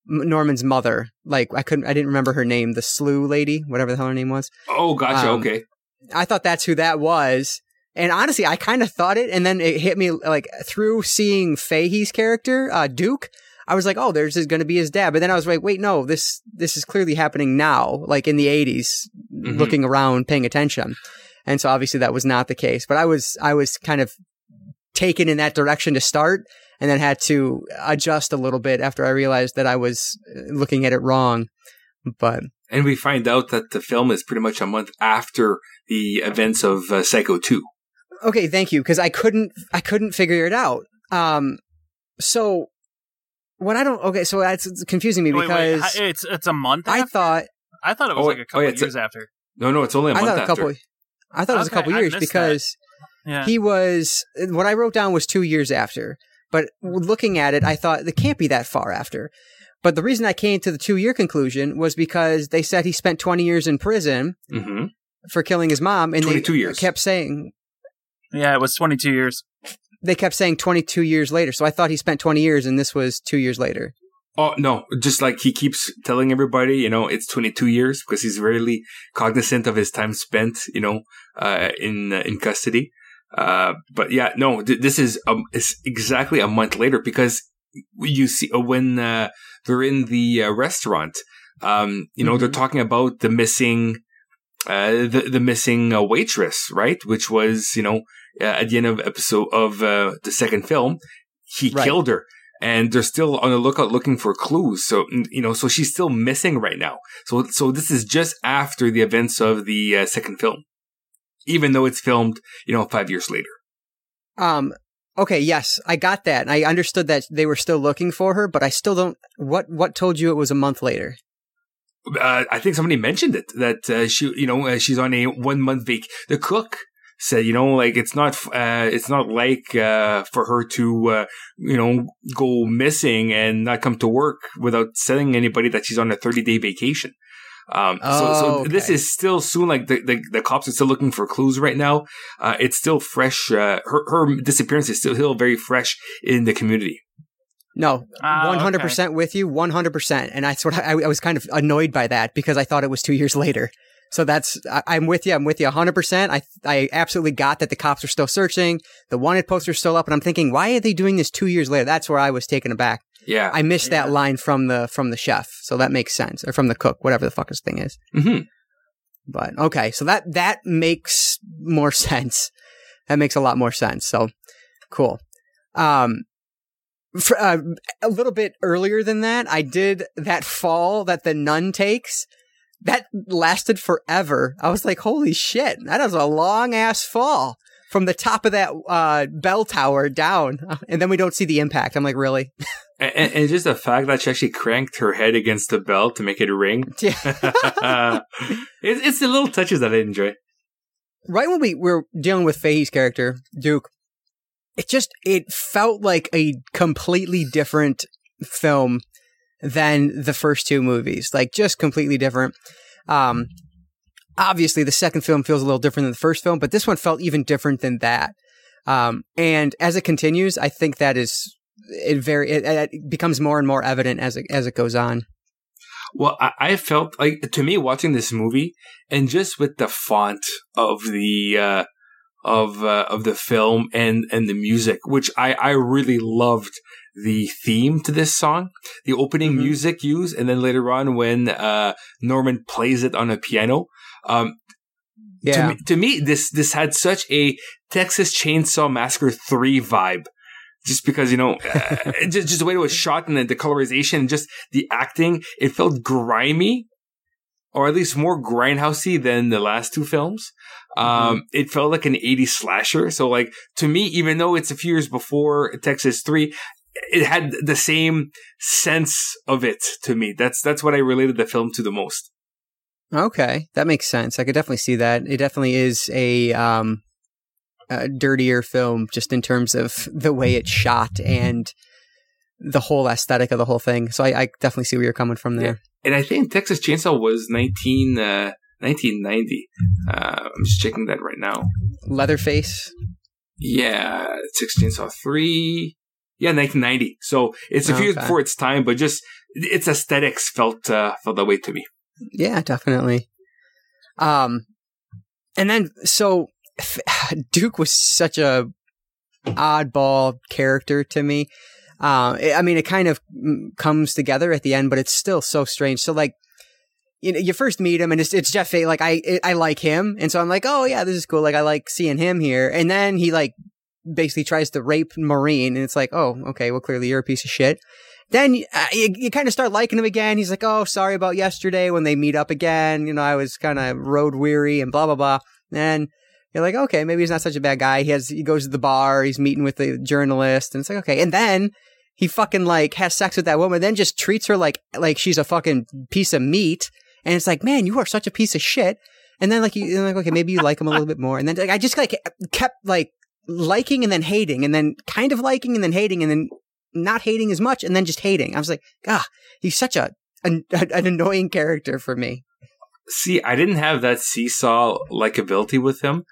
Norman's mother. Like I couldn't, I didn't remember her name, the slew lady, whatever the hell her name was. Oh, gotcha. Um, okay. I thought that's who that was. And honestly, I kind of thought it. And then it hit me like through seeing Fahey's character, uh, Duke. I was like, oh, there's going to be his dad. But then I was like, wait, no, this, this is clearly happening now, like in the 80s, Mhm. looking around, paying attention. And so obviously that was not the case. But I was, I was kind of taken in that direction to start and then had to adjust a little bit after I realized that I was uh, looking at it wrong. But And we find out that the film is pretty much a month after the events of uh, Psycho 2. okay, thank you, because I couldn't, I couldn't figure it out. Um, so what I don't, okay, so that's it's confusing me Wait, wait, because hi- it's it's a month. I after? thought, I thought it was Oh, like a oh, couple yeah, it's a- years after. No, no, it's only a month thought a couple, I thought it was a couple I years because Yeah. he was, what I wrote down was two years after. But looking at it, I thought it can't be that far after. But the reason I came to the two year conclusion was because they said he spent 20 years in prison hmm for killing his mom, and they 22 years. kept saying yeah, it was 22 years. they kept saying 22 years later. So I thought he spent 20 years, and this was two years later. Oh, no. Just like he keeps telling everybody, you know, it's 22 years because he's really cognizant of his time spent, you know, uh, in, uh, in custody. Uh, but yeah, no, th- this is, um, it's exactly a month later because you see uh, when, uh, they're in the uh, restaurant, um, you know, they're Mhm. talking about the missing, uh, the, the missing uh, waitress, right? Which was, you know, uh, at the end of episode of, uh, the second film, he Right. killed her and they're still on the lookout looking for clues. So, you know, so she's still missing right now. So, so this is just after the events of the uh, second film, even though it's filmed, you know, five years later. Um, okay, yes, I got that. And I understood that they were still looking for her, but I still don't. What what told you it was a month later? Uh, I think somebody mentioned it that uh, she, you know, uh, she's on a one month vac. The cook said, you know, like it's not, uh, it's not like uh, for her to, uh, you know, go missing and not come to work without telling anybody that she's on a thirty day vacation. Um, so, Oh, so this okay. is still soon. Like the, the, the cops are still looking for clues right now. Uh, it's still fresh. Uh, her her disappearance is still, still very fresh in the community. No, Ah, one hundred percent with you, one hundred percent. And I sort of, I, I was kind of annoyed by that because I thought it was two years <laughs> later. So that's, I, I'm with you. I'm with you hundred percent. I, I absolutely got that the cops are still searching. The wanted poster's still up, and I'm thinking, why are they doing this two years later? That's where I was taken aback. Yeah. I missed that line from the from the chef, so that makes sense, or from the cook, whatever the fuck his thing is. hmm But okay, so that that makes more <laughs> sense. That makes a lot more sense. So cool. Um, for, uh, a little bit earlier than that, I did that fall that the nun takes. That lasted forever. I was like, "Holy shit, that is a long ass fall from the top of that uh, bell tower down," <laughs> and then we don't see the impact. I'm like, "Really?" <laughs> And, and just the fact that she actually cranked her head against the bell to make it ring. <laughs> Yeah. it's, it's the little touches that I enjoy. right when we were dealing with Fahey's character, Duke, it just it felt like a completely different film than the first two movies. Like just completely different. Um obviously the second film feels a little different than the first film, but this one felt even different than that. Um and as it continues, I think that is it very it, it becomes more and more evident as it as it goes on. Well, I, I felt like to me watching this movie, and just with the font of the uh, of uh, of the film and and the music, which I I really loved the theme to this song, the opening Mhm. music used, and then later on when uh, Norman plays it on a piano. Um, to, Yeah. me, to me, this this had such a Texas Chainsaw Massacre three vibe, just because you know, <laughs> uh, just just the way it was shot and the, the colorization, and just the acting, it felt grimy, or at least more grindhousey than the last two films. Um, it felt like an 80s slasher. So, like to me, even though it's a few years before Texas three, it had the same sense of it to me. That's that's what I related the film to the most. Okay, that makes sense. I could definitely see that. It definitely is a um a dirtier film just in terms of <laughs> the way it's shot and the whole aesthetic of the whole thing. So I, I definitely see where you're coming from there. and I think Texas Chainsaw was 19, uh, 1990. Uh, I'm just checking that right now. Leatherface. Yeah, Texas Chainsaw 3. Yeah, 1990. So it's a few years Okay. before its time, but just its aesthetics felt uh, felt that way to me. Yeah, definitely. Um, and then so <sighs> Duke was such a oddball character to me. Uh, I mean, it kind of mm, comes together at the end, but it's still so strange. So like, you know, you first meet him and it's, it's Jeff Fahey. Like I, I like him. And so I'm like, oh yeah, this is cool. Like I like seeing him here. And then he like basically tries to rape Maureen and it's like, oh, okay. Well, clearly you're a piece of shit. Then uh, you, you kind of start liking him again. He's like, oh, sorry about yesterday when they meet up again. You know, I was kind of road weary and blah, blah, blah. And you're like, okay, maybe he's not such a bad guy. He has, he goes to the bar, he's meeting with the journalist and it's like, okay. And then he fucking like has sex with that woman, then just treats her like, like she's a fucking piece of meat. And it's like, man, you are such a piece of shit. And then like you, you're like, okay, maybe you like him a little bit more. And then like, I just like kept like liking and then hating and then kind of liking and then hating and then not hating as much and then just hating. I was like, ah, he's such a an, <laughs> an annoying character for me. See, I didn't have that seesaw likability with him.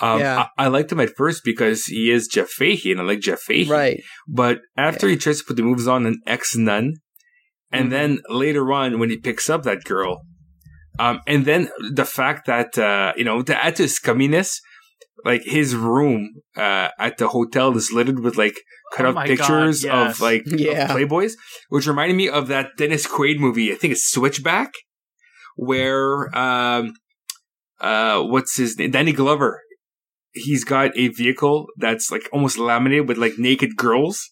Um, Yeah. I, I liked him at first because he is Jeff Fahey, and I like Jeff Fahey. Right. But after he tries to put the moves on an ex nun, and Mhm. then later on when he picks up that girl, um, and then the fact that uh, you know to add to his scumminess, like his room uh, at the hotel is littered with like cut Oh out my God, pictures yes. of like <laughs> of playboys, which reminded me of that Dennis Quaid movie. I think it's Switchback, where um, uh, what's his name? Danny Glover. He's got a vehicle that's like almost laminated with like naked girls.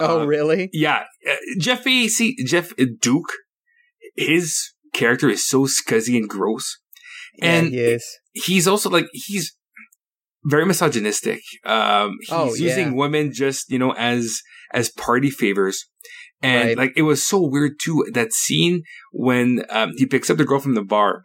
Oh, Uh, really? Yeah, uh, Jeff A. See, Jeff Duke, his character is so scuzzy and gross, and yeah, he is. he's also like he's very misogynistic. Um, he's Oh, yeah. using women just you know as as party favors, and Right. like it was so weird too that scene when um, he picks up the girl from the bar,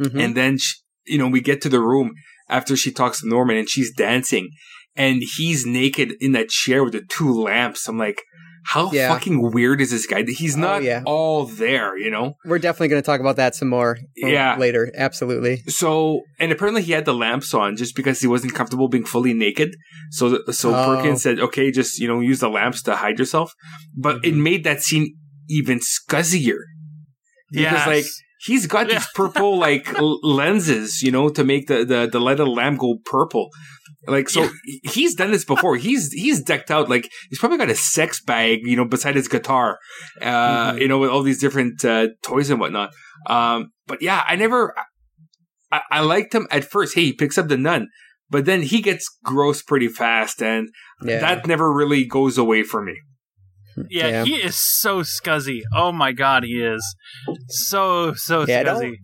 Mhm. and then sh you know we get to the room after she talks to Norman and she's dancing, and he's naked in that chair with the two lamps. I'm like, how Yeah. fucking weird is this guy? He's Oh, not yeah. all there, you know. We're definitely going to talk about that some more uh, Yeah. later. Absolutely. So, and apparently he had the lamps on just because he wasn't comfortable being fully naked. So, so Oh. Perkins said, "Okay, just you know, use the lamps to hide yourself." But it Mhm. made that scene even scuzzier because, Yes. like, he's got Yeah. these purple like <laughs> l- lenses, you know, to make the the the the lamp go purple. Like, so Yeah. he's done this before. He's he's decked out like he's probably got a sex bag, you know, beside his guitar, uh, Mhm. you know, with all these different uh, toys and whatnot. Um, but yeah, I never. I, I liked him at first. Hey, he picks up the nun, but then he gets gross pretty fast, and Yeah. that never really goes away for me. Yeah, Yeah. he is so scuzzy. Oh my god, he is so so Yeah, scuzzy.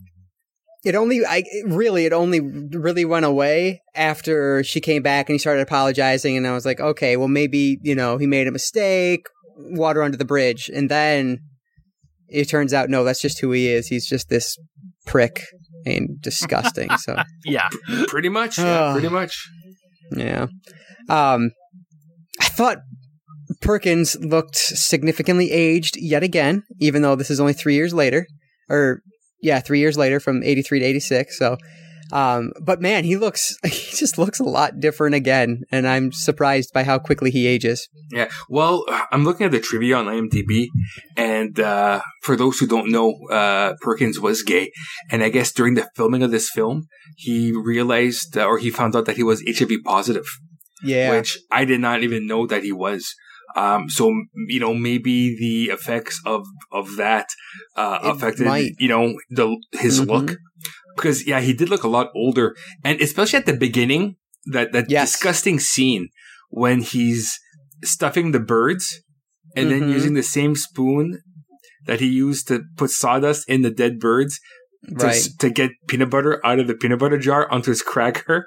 it only I it really it only really went away after she came back and he started apologizing and I was like, okay, well maybe, you know, he made a mistake, water under the bridge. And then it turns out no, that's just who he is. He's just this prick and disgusting. so <laughs> Yeah, Pretty much, yeah, Oh. pretty much. Yeah. Um, I thought Perkins looked significantly aged yet again, even though this is only three years later. Or, yeah, three years later from 83 to 86. So, Um, but man, he looks <laughs> he just looks a lot different again, and I'm surprised by how quickly he ages. Yeah. Well, I'm looking at the trivia on IMDb, and uh, for those who don't know, uh, Perkins was gay, and I guess during the filming of this film, he realized uh, or he found out that he was HIV positive, Yeah, which I did not even know that he was. Um, so you know, maybe the effects of of that uh, It affected might. you know the his Mhm. look because yeah, he did look a lot older, and especially at the beginning, that that Yes. disgusting scene when he's stuffing the birds and then Mhm. using the same spoon that he used to put sawdust in the dead birds to, right. s- to get peanut butter out of the peanut butter jar onto his cracker.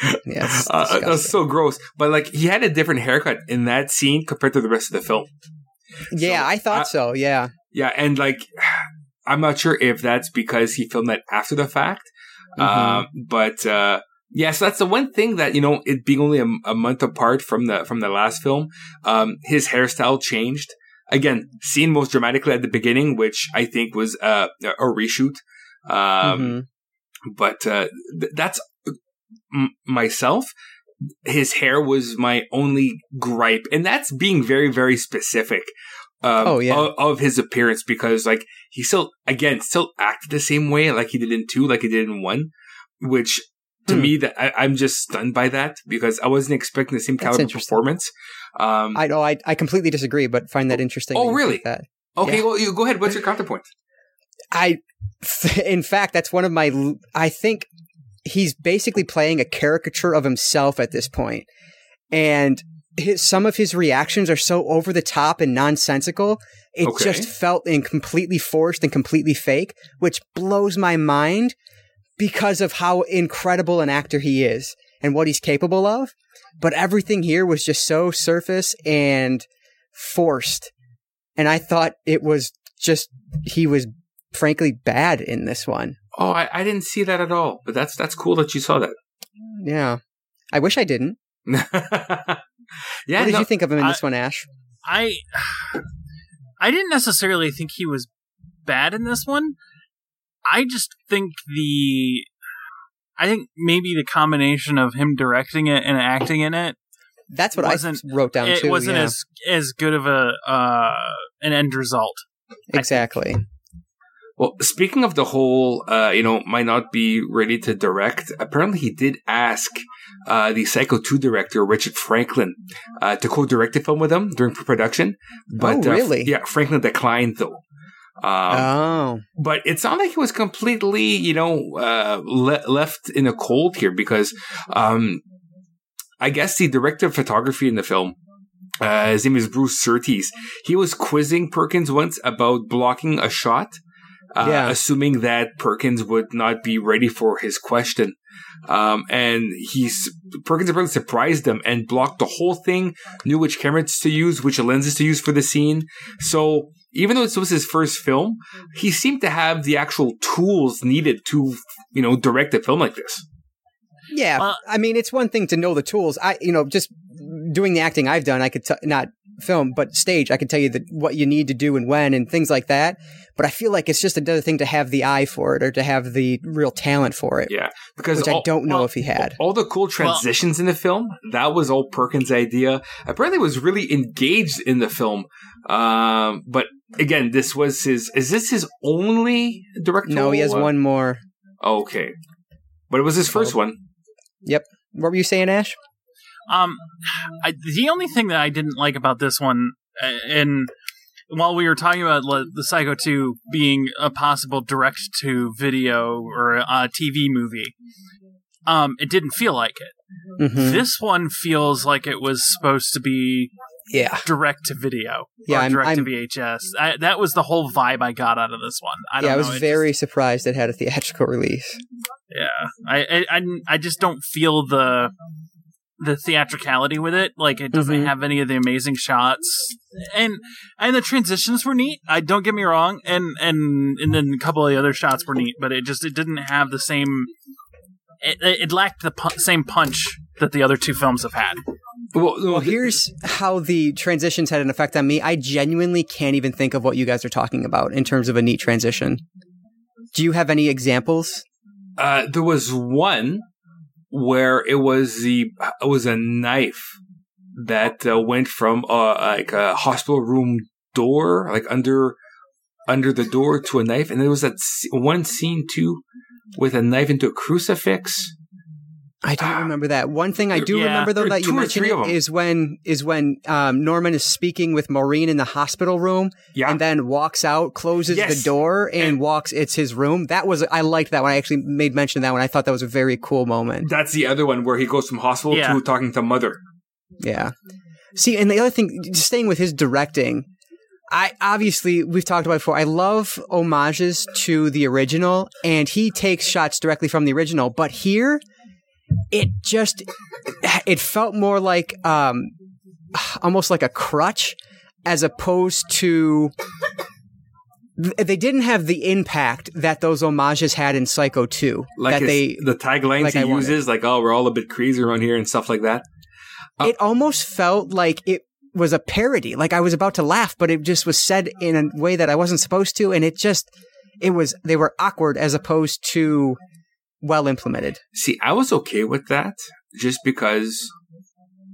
<laughs> Yes, Uh, that was so gross. But like he had a different haircut in that scene compared to the rest of the film. yeah, so I thought so. Yeah, Yeah, and like <sighs> I'm not sure if that's because he filmed that after the fact. Mhm. Um, but uh, yeah, so that's the one thing that you know, it being only a, a month apart from the from the last film, um, his hairstyle changed. Again, seen most dramatically at the beginning, which I think was uh, a reshoot. Um, Mhm. but uh, th- that's m- myself. His hair was my only gripe, and that's being very, very specific. Um, Oh, yeah. of, of his appearance because, like, he still, again, still acted the same way, like he did in two, like he did in one, which to Hmm. me, that I, I'm just stunned by that because I wasn't expecting the same caliber performance. Um, I know I, I completely disagree, but find that interesting. Oh, that really? That okay, yeah. well, you go ahead. What's your counterpoint? I, <laughs> in fact, that's one of my. I think he's basically playing a caricature of himself at this point, and his, some of his reactions are so over the top and nonsensical. It Okay. just felt and completely forced and completely fake, which blows my mind because of how incredible an actor he is and what he's capable of. But everything here was just so surface and forced. And I thought it was just, he was frankly bad in this one. Oh, I, I didn't see that at all, but that's that's cool that you saw that. Yeah. I wish I didn't. <laughs> yeah, what did no- you think of him in I- this one, Ashe? I I didn't necessarily think he was bad in this one. I just think the I think maybe the combination of him directing it and acting in it That's what wasn't- I wrote down it too. wasn't yeah. as as good of a uh an end result. exactly. Well, speaking of the whole, uh, you know, might not be ready to direct. Apparently, he did ask uh, the Psycho Two director Richard Franklin uh, to co-direct the film with him during pre-production. But Oh, uh, really? yeah, Franklin declined though. Um, oh, but it sounded like he was completely, you know, uh, le- left in a cold here because um, I guess the director of photography in the film, uh, his name is Bruce Surtees, he was quizzing Perkins once about blocking a shot, uh, Yeah. assuming that Perkins would not be ready for his question. Um, and he's Perkins apparently surprised them and blocked the whole thing, knew which cameras to use, which lenses to use for the scene. So even though this was his first film, he seemed to have the actual tools needed to, you know, direct a film like this. yeah. Well- I mean, it's one thing to know the tools. I, you know, just doing the acting I've done, I could t- not film, but stage. I can tell you that what you need to do and when and things like that. But I feel like it's just another thing to have the eye for it or to have the real talent for it, Yeah, because which all, I don't know well, if he had. all the cool transitions in the film that was all Perkins' idea. Apparently, was really engaged in the film. Um, but again, this was his. Is this his only directorial? No, he has uh, one more. Okay, but it was his first one. Yep. What were you saying, Ashe? Um, I, the only thing that I didn't like about this one, and while we were talking about the Psycho 2 being a possible direct to video or a TV movie, um, it didn't feel like it. Mhm. This one feels like it was supposed to be Yeah. direct to video Yeah, or I'm- direct to I'm- VHS. I, that was the whole vibe I got out of this one. I don't Yeah, I was know, very surprised it had a theatrical release. yeah. I I I just don't feel the the theatricality with it. Like it doesn't Mhm. have any of the amazing shots, and and the transitions were neat. I don't get me wrong, and and and then a couple of the other shots were neat, but it just it didn't have the same. It, it lacked the pu- same punch that the other two films have had. Well, Well, here's how the transitions had an effect on me. I genuinely can't even think of what you guys are talking about in terms of a neat transition. Do you have any examples? Uh, there was one where it was the it was a knife that uh, went from uh, like a hospital room door, like under under the door to a knife, and there was that one scene too with a knife into a crucifix. I don't Ah. remember that. One thing I do Yeah. remember though that you mentioned three of it, 'em. is when is when um, Norman is speaking with Maureen in the hospital room Yeah, and then walks out, closes Yes. the door, and, And- walks. It's his room. That was I liked that one. I actually made mention of that one. I thought that was a very cool moment. that's the other one where he goes from hospital Yeah. to talking to mother. Yeah. See, and the other thing, just staying with his directing, I obviously we've talked about it before. I love homages to the original, and he takes shots directly from the original. But here, it just it felt more like um, almost like a crutch, as opposed to. They didn't have the impact that those homages had in Psycho 2. Like that they, the taglines like he I wanted. uses, like "Oh, we're all a bit crazy around here" and stuff like that. Uh, it almost felt like it was a parody. Like I was about to laugh, but it just was said in a way that I wasn't supposed to, and it just it was they were awkward as opposed to well implemented. See, I was okay with that just because,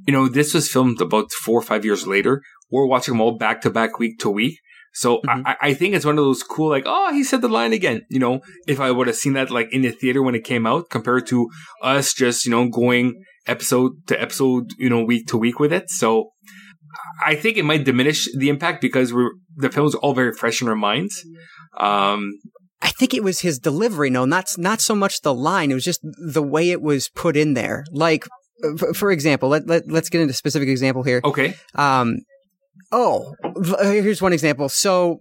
you know, this was filmed about four or five years later. We're watching them all back to back, week to week. So Mhm. I, I think it's one of those cool, like, oh, he said the line again. You know, if I would have seen that like in the theater when it came out, compared to us just you know going episode to episode, you know, week to week with it. So I think it might diminish the impact because we're the film's all very fresh in our minds. Um, I think it was his delivery. No, not not so much the line. It was just the way it was put in there. Like, for, example, let, let let's get into a specific example here. okay, Um, oh, here's one example. So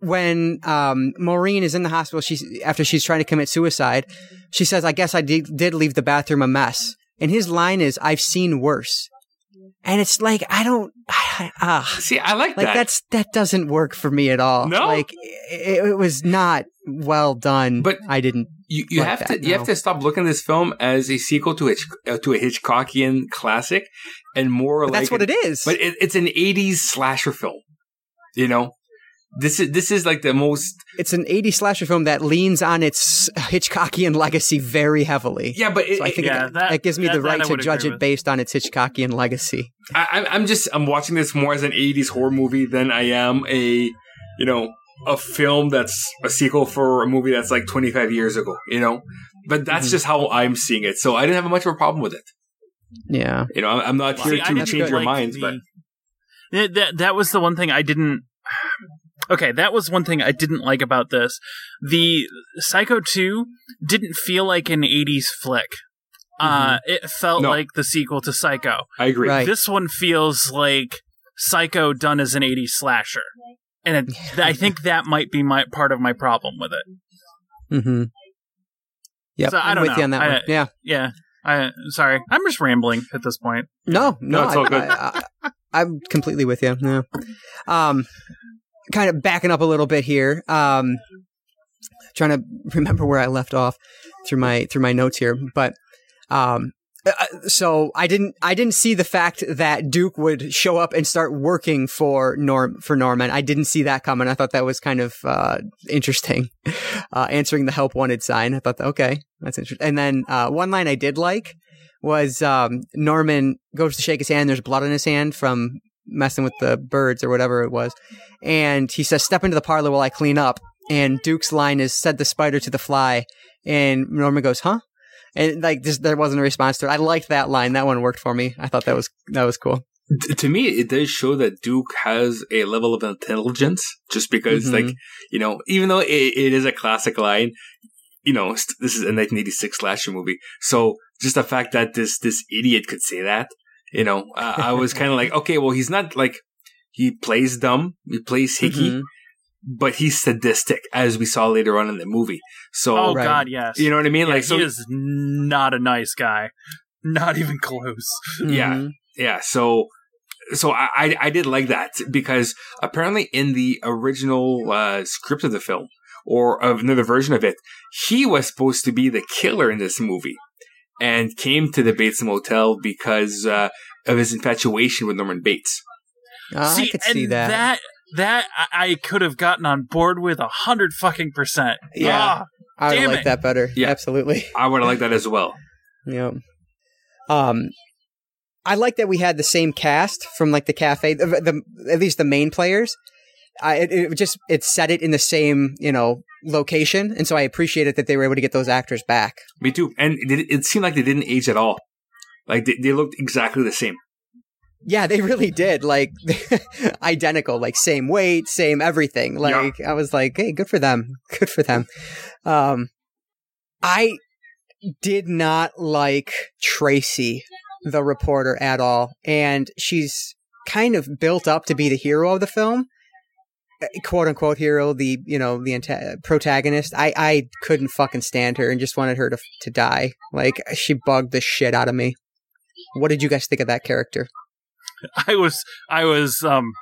when um, Maureen is in the hospital, she's after she's trying to commit suicide, she says, "I guess I did, did leave the bathroom a mess." And his line is, "I've seen worse." And it's like I don't, ah, see, I like, like that. that's that doesn't work for me at all. No? like it, it was not well done. But- I didn't. You, you like have that, to you have to stop looking at this film as a sequel to Hitch, uh, to a Hitchcockian classic, and more like that's what an- it is. But it, it's an '80s slasher film. You know, this is this is like the most it's an 80s slasher film that leans on its Hitchcockian legacy very heavily. yeah. But it, So I think Yeah, that, that- that gives me that- the right to judge it with. based on its Hitchcockian legacy. I, I'm- I'm just I'm watching this more as an '80s horror movie than I am a you know a film that's a sequel for a movie that's like 25 years ago. You know, but that's Mhm. just how I'm seeing it. So I didn't have much of a problem with it. Yeah. You know, I'm, I'm not here See, to didn't change your like minds, the- but that, that that was the one thing I didn't. Okay, that was one thing I didn't like about this. The Psycho 2 didn't feel like an 80s flick. Uh, it felt No. like the sequel to Psycho. I agree. Right. This one feels like Psycho done as an 80s slasher. And it, <laughs> I think that might be my part of my problem with it. Mm-hmm. Yep. So, I I'm don't with know. you on that I- one. Yeah. Yeah. I sorry. I'm just rambling at this point. No, no, No, it's all I, good. I, I, am completely with you. Yeah. Um, kind of backing up a little bit here. Um, trying to remember where I left off through my through my notes here, but um. uh, So I didn't I didn't see the fact that Duke would show up and start working for Norm for Norman. I didn't see that coming. I thought that was kind of uh, interesting. <laughs> Uh, answering the help wanted sign. I thought okay, that's interesting. And then uh, one line I did like was um, Norman goes to shake his hand. There's blood on his hand from messing with the birds or whatever it was, and he says, "Step into the parlor while I clean up." And Duke's line is, "Said the spider to the fly," and Norman goes, "Huh?" And like, just there wasn't a response to it. I liked that line. That one worked for me. I thought that was that was cool. To me, it does show that Duke has a level of intelligence, just because, Mhm. like, you know, even though it, it is a classic line, you know, this is a 1986 slasher movie, so just the fact that this this idiot could say that, you know, uh, I was kind of like, okay, well, he's not like he plays dumb, he plays hicky, Mhm. but he's sadistic, as we saw later on in the movie. So, Oh right. God, yes. you know what I mean? Yeah, like, so he is not a nice guy. Not even close. Yeah. Mhm. Yeah, so so I, I I did like that because apparently in the original uh, script of the film or of another version of it, he was supposed to be the killer in this movie, and came to the Bates Motel because uh, of his infatuation with Norman Bates. Uh, I could see and that. that I, I could have gotten on board with a hundred fucking percent. Yeah. Ah, I would like that better. Yeah. Absolutely. <laughs> I would have liked that as well. Yeah. Um, I like that we had the same cast from like the cafe, the, the at least the main players. I it, it just it set it in the same you know location, and so I appreciated that they were able to get those actors back. Me too. And it, it seemed like they didn't age at all. Like they, they looked exactly the same. Yeah, they really did. Like <laughs> identical, like same weight, same everything. Like I was like, hey, good for them. Good for them. Um I did not like Tracy, the reporter, at all. And she's kind of built up to be the hero of the film. Uh, Quote unquote hero, the you know the anta- protagonist. I I couldn't fucking stand her and just wanted her to to die. Like she bugged the shit out of me. What did you guys think of that character? I was I was um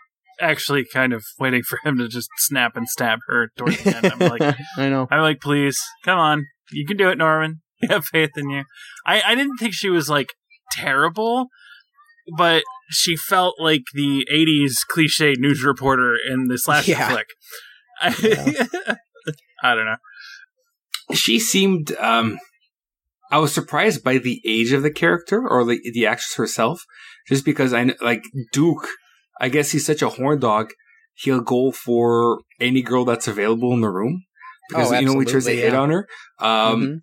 actually kind of waiting for him to just snap and stab her towards the end. I'm like <laughs> I know. I'm like, please, come on. You can do it, Norman. <laughs> We have faith in you. I, I didn't think she was like terrible, but she felt like the 80s cliche news reporter in the slasher Yeah. flick. I, <laughs> I don't know. She seemed. um I was surprised by the age of the character or the the actress herself, just because I kn- like Duke. I guess he's such a horn dog. He'll go for any girl that's available in the room because Oh, you know he tries to absolutely, hit on her. Um,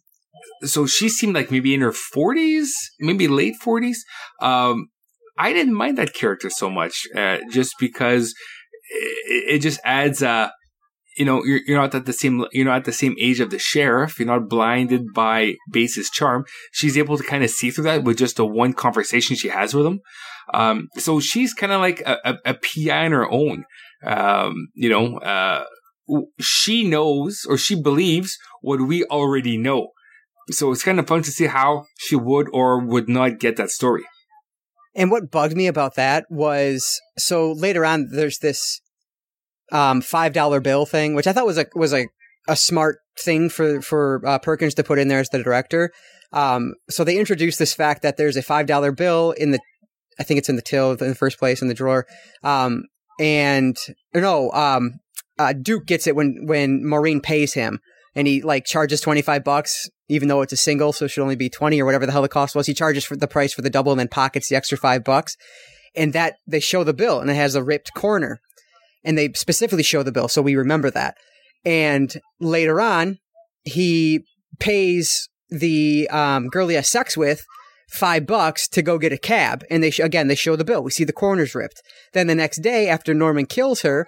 Mhm. so she seemed like maybe in her 40s, maybe late 40s. Um, I didn't mind that character so much, uh, just because it, it just adds, uh, you know, you're, you're not at the same, you're not at the same age of the sheriff. You're not blinded by Bates's charm. She's able to kind of see through that with just the one conversation she has with him. Um, so she's kind of like a, a, a PI on her own. Um, you know, uh, she knows or she believes what we already know. So it's kind of fun to see how she would or would not get that story. And what bugged me about that was so later on there's this um five dollar bill thing, which I thought was a was a, a smart thing for for uh, Perkins to put in there as the director. Um, so they introduced this fact that there's a five dollar bill in the, I think it's in the till in the first place in the drawer. Um, and no, um, uh, Duke gets it when when Maureen pays him, and he like charges twenty five bucks, even though it's a single, so it should only be twenty or whatever the hell the cost was. He charges for the price for the double and then pockets the extra five bucks, and that they show the bill and it has a ripped corner, and they specifically show the bill, so we remember that. And later on, he pays the um, girl he has sex with five bucks to go get a cab, and they sh- again they show the bill. We see the corners ripped. Then the next day, after Norman kills her,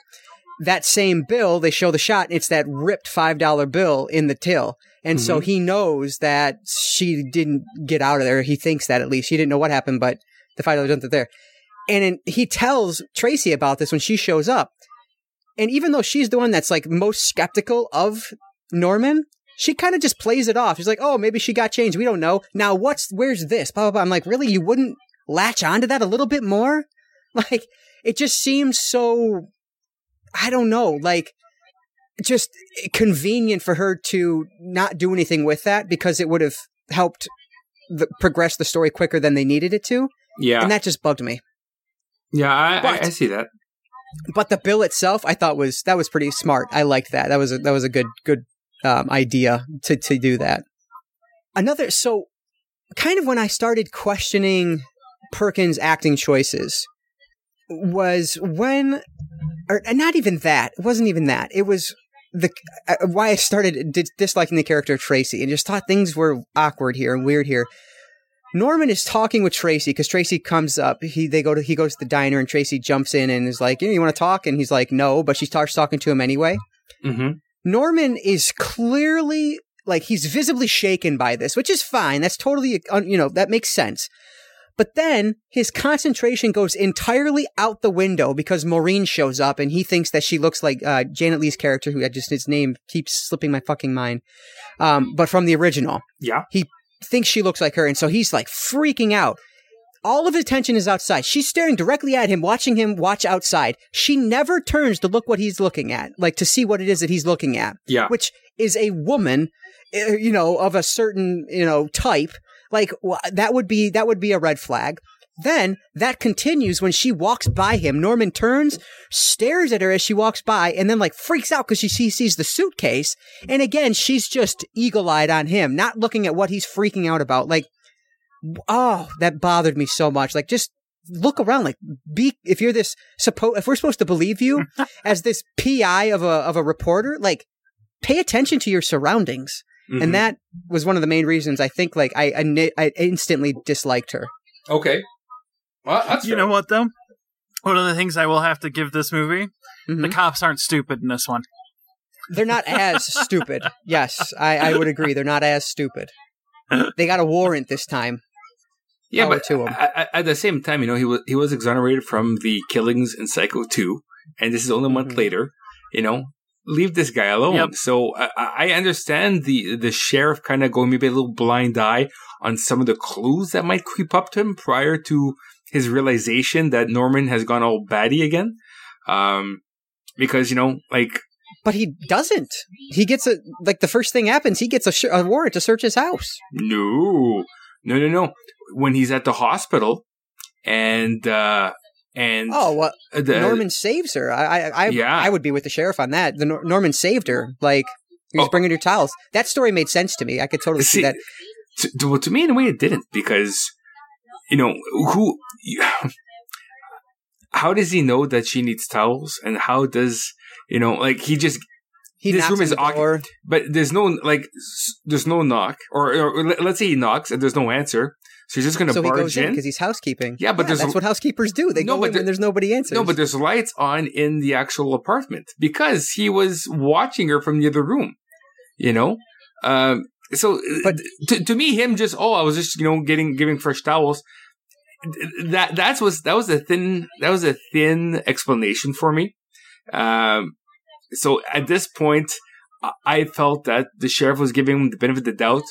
that same bill they show the shot. And it's that ripped five dollar bill in the till, and so mm-hmm. he knows that she didn't get out of there. He thinks that at least he didn't know what happened, but the five dollars wasn't there. And then he tells Tracy about this when she shows up. And even though she's the one that's like most skeptical of Norman, she kind of just plays it off. She's like, "Oh, maybe she got changed. We don't know." Now, what's where's this? Blah blah blah. I'm like, really? You wouldn't latch onto that a little bit more? <laughs> Like, it just seems so. I don't know. Like, just convenient for her to not do anything with that because it would have helped the, progress the story quicker than they needed it to, Yeah, and that just bugged me. yeah, I, I, I see that. but the bill itself, I thought was that was pretty smart. I liked that. That was a, that was a good good um, idea to to do that. Another so kind of when I started questioning Perkins' acting choices was when, or not even that. It wasn't even that. It was the uh, why I started dis- disliking the character of Tracy and just thought things were awkward here and weird here. Norman is talking with Tracy because Tracy comes up. He they go to he goes to the diner and Tracy jumps in and is like, "You want to talk?" And he's like, "No," but she starts talking to him anyway. hmm Norman is clearly like he's visibly shaken by this, which is fine. That's totally uh, you know that makes sense. But then his concentration goes entirely out the window because Maureen shows up and he thinks that she looks like uh, Janet Leigh's character, who I just his name keeps slipping my fucking mind. Um, but from the original, Yeah, He thinks she looks like her, and so he's like freaking out. All of his attention is outside. She's staring directly at him, watching him watch outside. She never turns to look what he's looking at, like to see what it is that he's looking at, yeah, which is a woman, uh, you know, of a certain, you know, type. Like that would be that would be a red flag. Then that continues when she walks by him. Norman turns, stares at her as she walks by, and then like freaks out because she sees, sees the suitcase. And again, she's just eagle eyed on him, not looking at what he's freaking out about. Like, oh, that bothered me so much. Like, just look around. Like, be if you're this supposed if we're supposed to believe you <laughs> as this PI of a of a reporter, like, pay attention to your surroundings. Mhm. And that was one of the main reasons I think like I I, I instantly disliked her. okay. Well, that's You fair. know what though? One of the things I will have to give this movie: the Mhm. cops aren't stupid in this one. They're not as <laughs> stupid. Yes, I, I would agree. They're not as stupid. They got a warrant this time. Yeah, power but to him. at, at- at the same time, you know, he was he was exonerated from the killings in Psycho two, and this is only a month Mhm. later. You know, leave this guy alone. Yep. So I, I understand the the sheriff kind of going maybe a little blind eye on some of the clues that might creep up to him prior to his realization that Norman has gone all batty again. Um, because you know, like But he doesn't. He gets a like the first thing happens. He gets a, sh- a warrant to search his house. No, no, no, no. When he's at the hospital, and uh, and Oh, well, uh, the, Norman saves her. I, I, I, Yeah. I would be with the sheriff on that. The Nor- Norman saved her. Like he was Oh. bringing her towels. That story made sense to me. I could totally see, See, that. to, to, well, to me in a way it didn't because you know who how does he know that she needs towels and how does you know like he just He this room is door. but there's no like there's no knock or, or let's say he knocks and there's no answer so he's just gonna So he barge goes in because he's housekeeping. Yeah, but there's that's what housekeepers do. They No, go but in there- when there's nobody answers. no but there's lights on in the actual apartment because he was watching her from the other room you know um so But- to, to me him just oh i was just you know getting giving fresh towels that that's was that was a thin that was a thin explanation for me um so at this point i felt that the sheriff was giving him the benefit of the doubt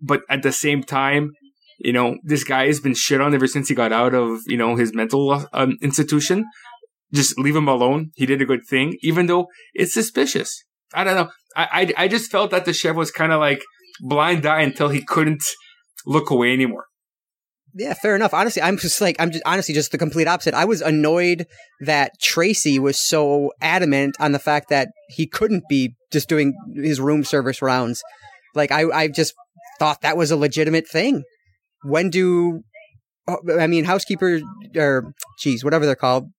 but at the same time you know this guy has been shit on ever since he got out of you know his mental um, institution just leave him alone he did a good thing even though it's suspicious i don't know i i, I just felt that the chef was kind of like blind eye until he couldn't look away anymore Yeah, fair enough. Honestly, I'm just like I'm just honestly just the complete opposite. I was annoyed that Tracy was so adamant on the fact that he couldn't be just doing his room service rounds. Like I I just thought that was a legitimate thing. When do oh, I mean housekeeper or geez, whatever they're called.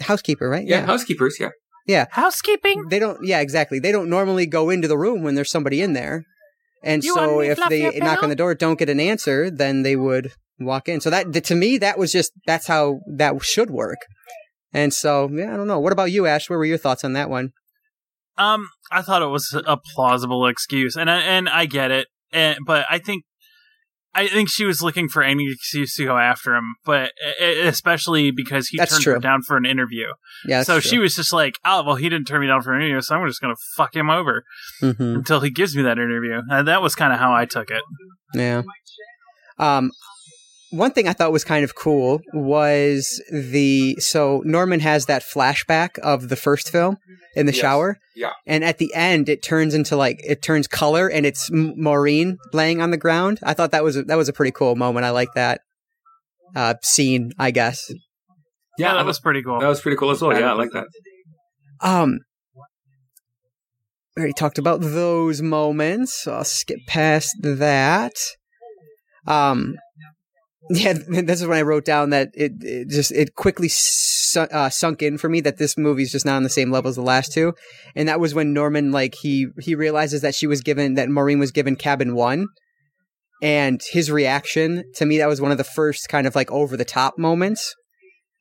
Housekeeper, right? yeah, housekeepers yeah yeah, Housekeeping. They don't yeah, exactly. They don't normally go into the room when there's somebody in there. And You so want me to if they knock pillow? on the door, don't get an answer, then they would walk in. So that to me that was just that's how that should work. And so, yeah, I don't know. What about you, Ashe? Where were your thoughts on that one? Um, I thought it was a plausible excuse, and I, and I get it, and, but I think I think she was looking for any excuse to go after him, but especially because he That's turned her down for an interview. Yeah, so she was just like, "Oh, well, he didn't turn me down for an interview, so I'm just gonna fuck him over hmm until he gives me that interview." And that was kind of how I took it. Yeah. Um, one thing I thought was kind of cool was the so Norman has that flashback of the first film in the Yes. shower. Yeah. And at the end, it turns into like it turns color, and it's Maureen laying on the ground. I thought that was a, that was a pretty cool moment. I like that uh, scene. I guess. Yeah, that was pretty cool. that was pretty cool as well yeah i like that Um, we already talked about those moments, so I'll skip past that. Um, <laughs> yeah, this is when I wrote down that it, it just it quickly su- uh, sunk in for me that this movie's just not on the same level as the last two, and that was when Norman like he he realizes that she was given that Maureen was given cabin one, and his reaction to me that was one of the first kind of like over the top moments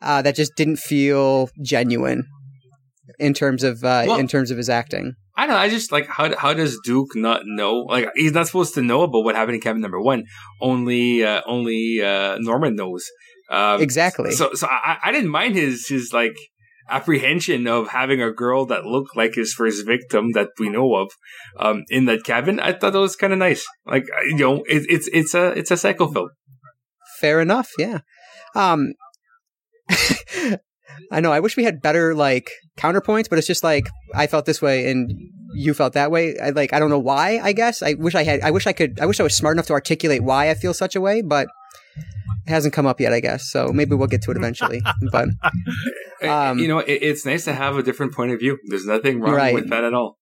uh, that just didn't feel genuine in terms of uh, Well- in terms of his acting. I don't know. I just like how how does Duke not know? Like he's not supposed to know about what happened in cabin number one. Only uh, only uh, Norman knows. Um, Exactly. So so I, I didn't mind his his like apprehension of having a girl that looked like his first victim that we know of um, in that cabin. I thought that was kind of nice. Like you know, it, it's it's a it's a psycho film. Fair enough. Yeah. Um, <laughs> I know. I wish we had better like counterpoints, but it's just like I felt this way and you felt that way. I like. I don't know why. I guess I wish I had. I wish I could. I wish I was smart enough to articulate why I feel such a way, but it hasn't come up yet, I guess. So maybe we'll get to it eventually. <laughs> but Um, you know, it, it's nice to have a different point of view. There's nothing wrong Right. with that at all.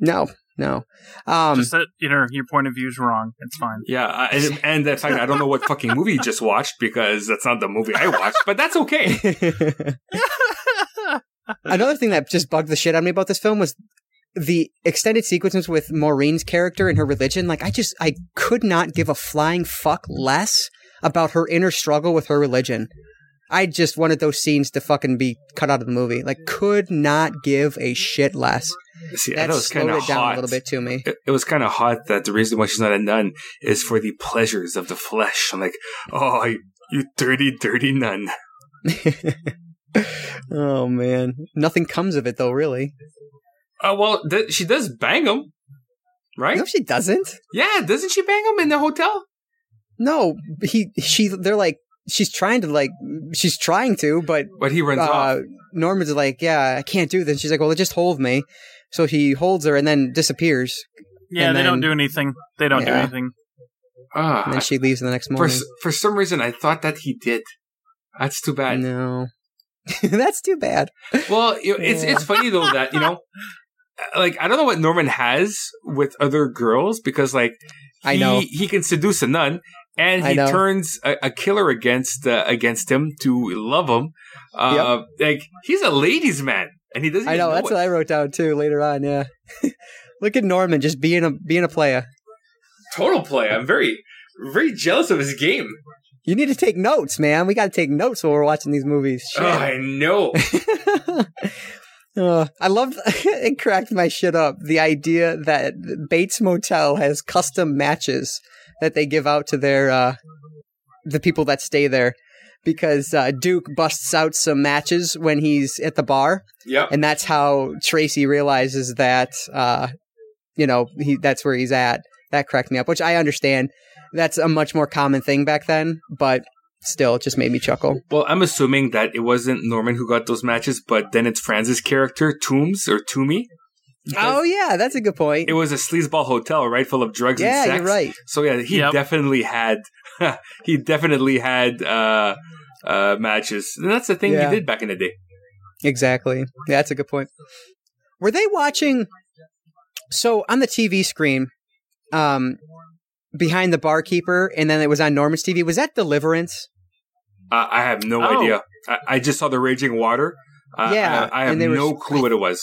no, no. Um, Just that you know your point of view is wrong. It's fine. Yeah, I- and, and the fact I don't know what fucking movie you just watched because that's not the movie I watched, but that's okay. <laughs> Another thing that just bugged the shit out of me about this film was the extended sequences with Maureen's character and her religion. Like, I just, I could not give a flying fuck less about her inner struggle with her religion. I just wanted those scenes to fucking be cut out of the movie. Like, could not give a shit less. See, That thought it was kind slowed of it down hot. a little bit to me. It, it was kind of hot that the reason why she's not a nun is for the pleasures of the flesh. I'm like, oh, you, you dirty, dirty nun. <laughs> oh man, nothing comes of it though. Really? Uh, well, th- she does bang him, right? No, she doesn't. Yeah, doesn't she bang him in the hotel? No, he, she. They're like, she's trying to like, she's trying to, but But he runs uh, off. Norman's like, yeah, I can't do this. She's like, well, just hold me. So he holds her and then disappears. Yeah, and they don't do anything. They don't do anything. Ah, And then she leaves the next for morning. s- for some reason, I thought that he did. That's too bad. No, <laughs> that's too bad. Well, you know, it's Yeah. it's funny though that you know, <laughs> like I don't know what Norman has with other girls because like he, I know. he can seduce a nun and he turns a, a killer against uh, against him to love him. Uh, Like he's a ladies' man and he doesn't. I even know. That's it. what I wrote down too later on. Yeah. <laughs> Look at Norman just being a being a player. total play. I'm very very jealous of his game. You need to take notes, man. We got to take notes while we're watching these movies. Shit. Oh, I know. <laughs> Uh, I loved <laughs> it. Cracked my shit up. The idea that Bates Motel has custom matches that they give out to their uh, the people that stay there, because uh, Duke busts out some matches when he's at the bar, yep. and that's how Tracy realizes that uh, you know he that's where he's at. That cracked me up, which I understand. That's a much more common thing back then, but still, it just made me chuckle. Well, I'm assuming that it wasn't Norman who got those matches, but then it's Franz's character, Toombs or Toomey. Oh yeah, that's a good point. It was a sleazeball hotel, right, full of drugs and Yeah, sex. you're right. So yeah, he Yep. definitely had <laughs> he definitely had uh uh matches. And that's the thing Yeah. he did back in the day. Exactly. Yeah, that's a good point. Were they watching? So on the TV screen, um, behind the barkeeper, and then it was on Norman's TV. Was that Deliverance? Uh, I have no Oh. idea. I, I just saw the raging water. Uh, Yeah, I, I have and were- no clue what it was.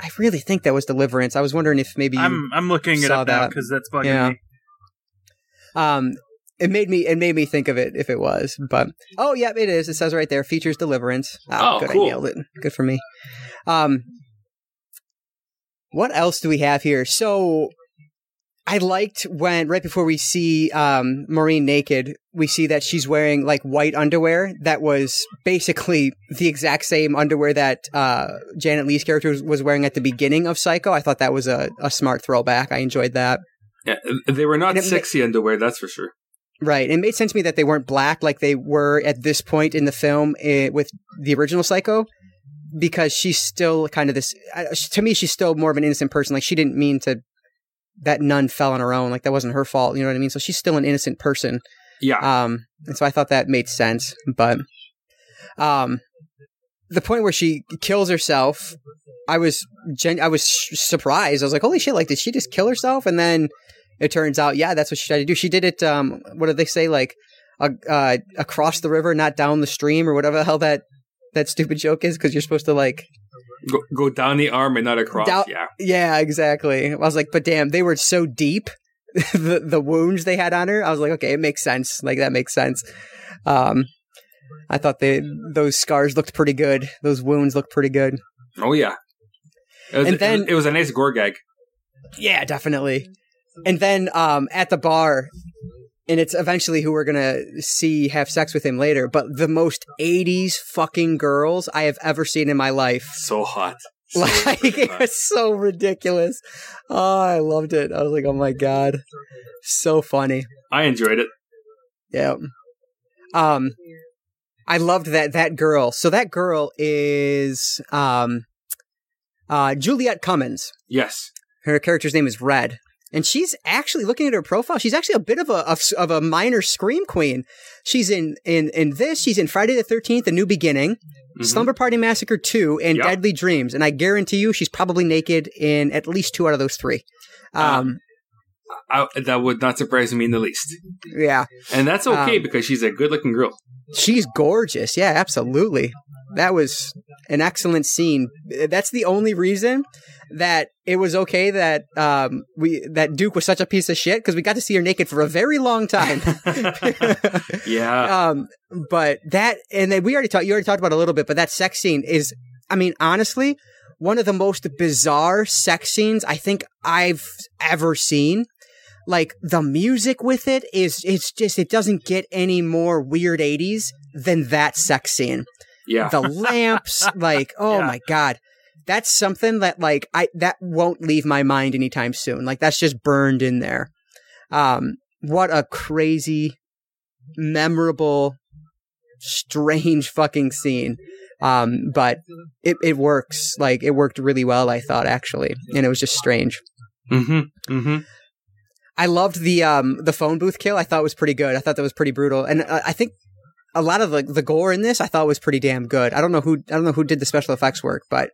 I really think that was Deliverance. I was wondering if maybe you, I'm I'm looking it saw up now that. because that's bugging Yeah. me. um, it made me it made me think of it if it was. But oh yeah, it is. It says right there, features Deliverance. Ah, Oh, good, cool. I nailed it. Good for me. Um, what else do we have here? So I liked when right before we see um, Maureen naked, we see that she's wearing like white underwear that was basically the exact same underwear that uh, Janet Leigh's character was- wearing at the beginning of Psycho. I thought that was a, a smart throwback. I enjoyed that. Yeah, they were not it ma- sexy underwear, that's for sure. Right. It made sense to me that they weren't black like they were at this point in the film eh, with the original Psycho because she's still kind of this. uh, To me, she's still more of an innocent person. Like she didn't mean to. That nun fell on her own. Like that wasn't her fault. You know what I mean? So she's still an innocent person. Yeah. Um, and so I thought that made sense. But um, the point where she kills herself, I was gen- I was sh- surprised. I was like, "Holy shit! Like, did she just kill herself?" And then it turns out, yeah, that's what she tried to do. She did it. Um, what did they say? Like, uh, uh, across the river, not down the stream, or whatever the hell that that stupid joke is. Because you're supposed to like, go, go down the arm and not across. Down- yeah. yeah, exactly. I was like, but damn, they were so deep. <laughs> the the wounds they had on her, I was like, okay, it makes sense. Like that makes sense. Um, I thought they those scars looked pretty good. Those wounds looked pretty good. Oh yeah. It was, And then- it was, it was a nice gore gag. Yeah, definitely. And then um, at the bar, and it's eventually who we're gonna see have sex with him later. But the most '80s fucking girls I have ever seen in my life. So hot. <laughs> So Like it was so ridiculous. Oh, I loved it. I was like, oh my god, so funny. I enjoyed it. Yeah. Um, I loved that that girl. So that girl is um, uh, Juliet Cummins. Yes. Her character's name is Red, and she's actually looking at her profile. She's actually a bit of a of, of a minor scream queen. She's in in in this. She's in Friday the Thirteenth: A New Beginning, Mhm. Slumber Party Massacre Two, and Yep. Deadly Dreams. And I guarantee you, she's probably naked in at least two out of those three. Um, I, that would not surprise me in the least. yeah, And that's okay Um, because she's a good looking girl. she's gorgeous. Yeah, absolutely. That was an excellent scene. That's the only reason that it was okay that um we that Duke was such a piece of shit because we got to see her naked for a very long time. <laughs> yeah. um, but that and then we already talked. You already talked about it a little bit, but that sex scene is, I mean, honestly, one of the most bizarre sex scenes I think I've ever seen. Like the music with it is, it's just it doesn't get any more weird '80s than that sex scene. yeah. The lamps, <laughs> like, oh Yeah. my god. That's something that like I that won't leave my mind anytime soon. Like that's just burned in there. Um what a crazy memorable strange fucking scene. Um but it it works. Like it worked really well I thought actually. And it was just strange. mm-hmm. Mm-hmm. I loved the um the phone booth kill. I thought was pretty good. I thought that was pretty brutal, and uh, I think a lot of the the gore in this I thought was pretty damn good. I don't know who I don't know who did the special effects work, but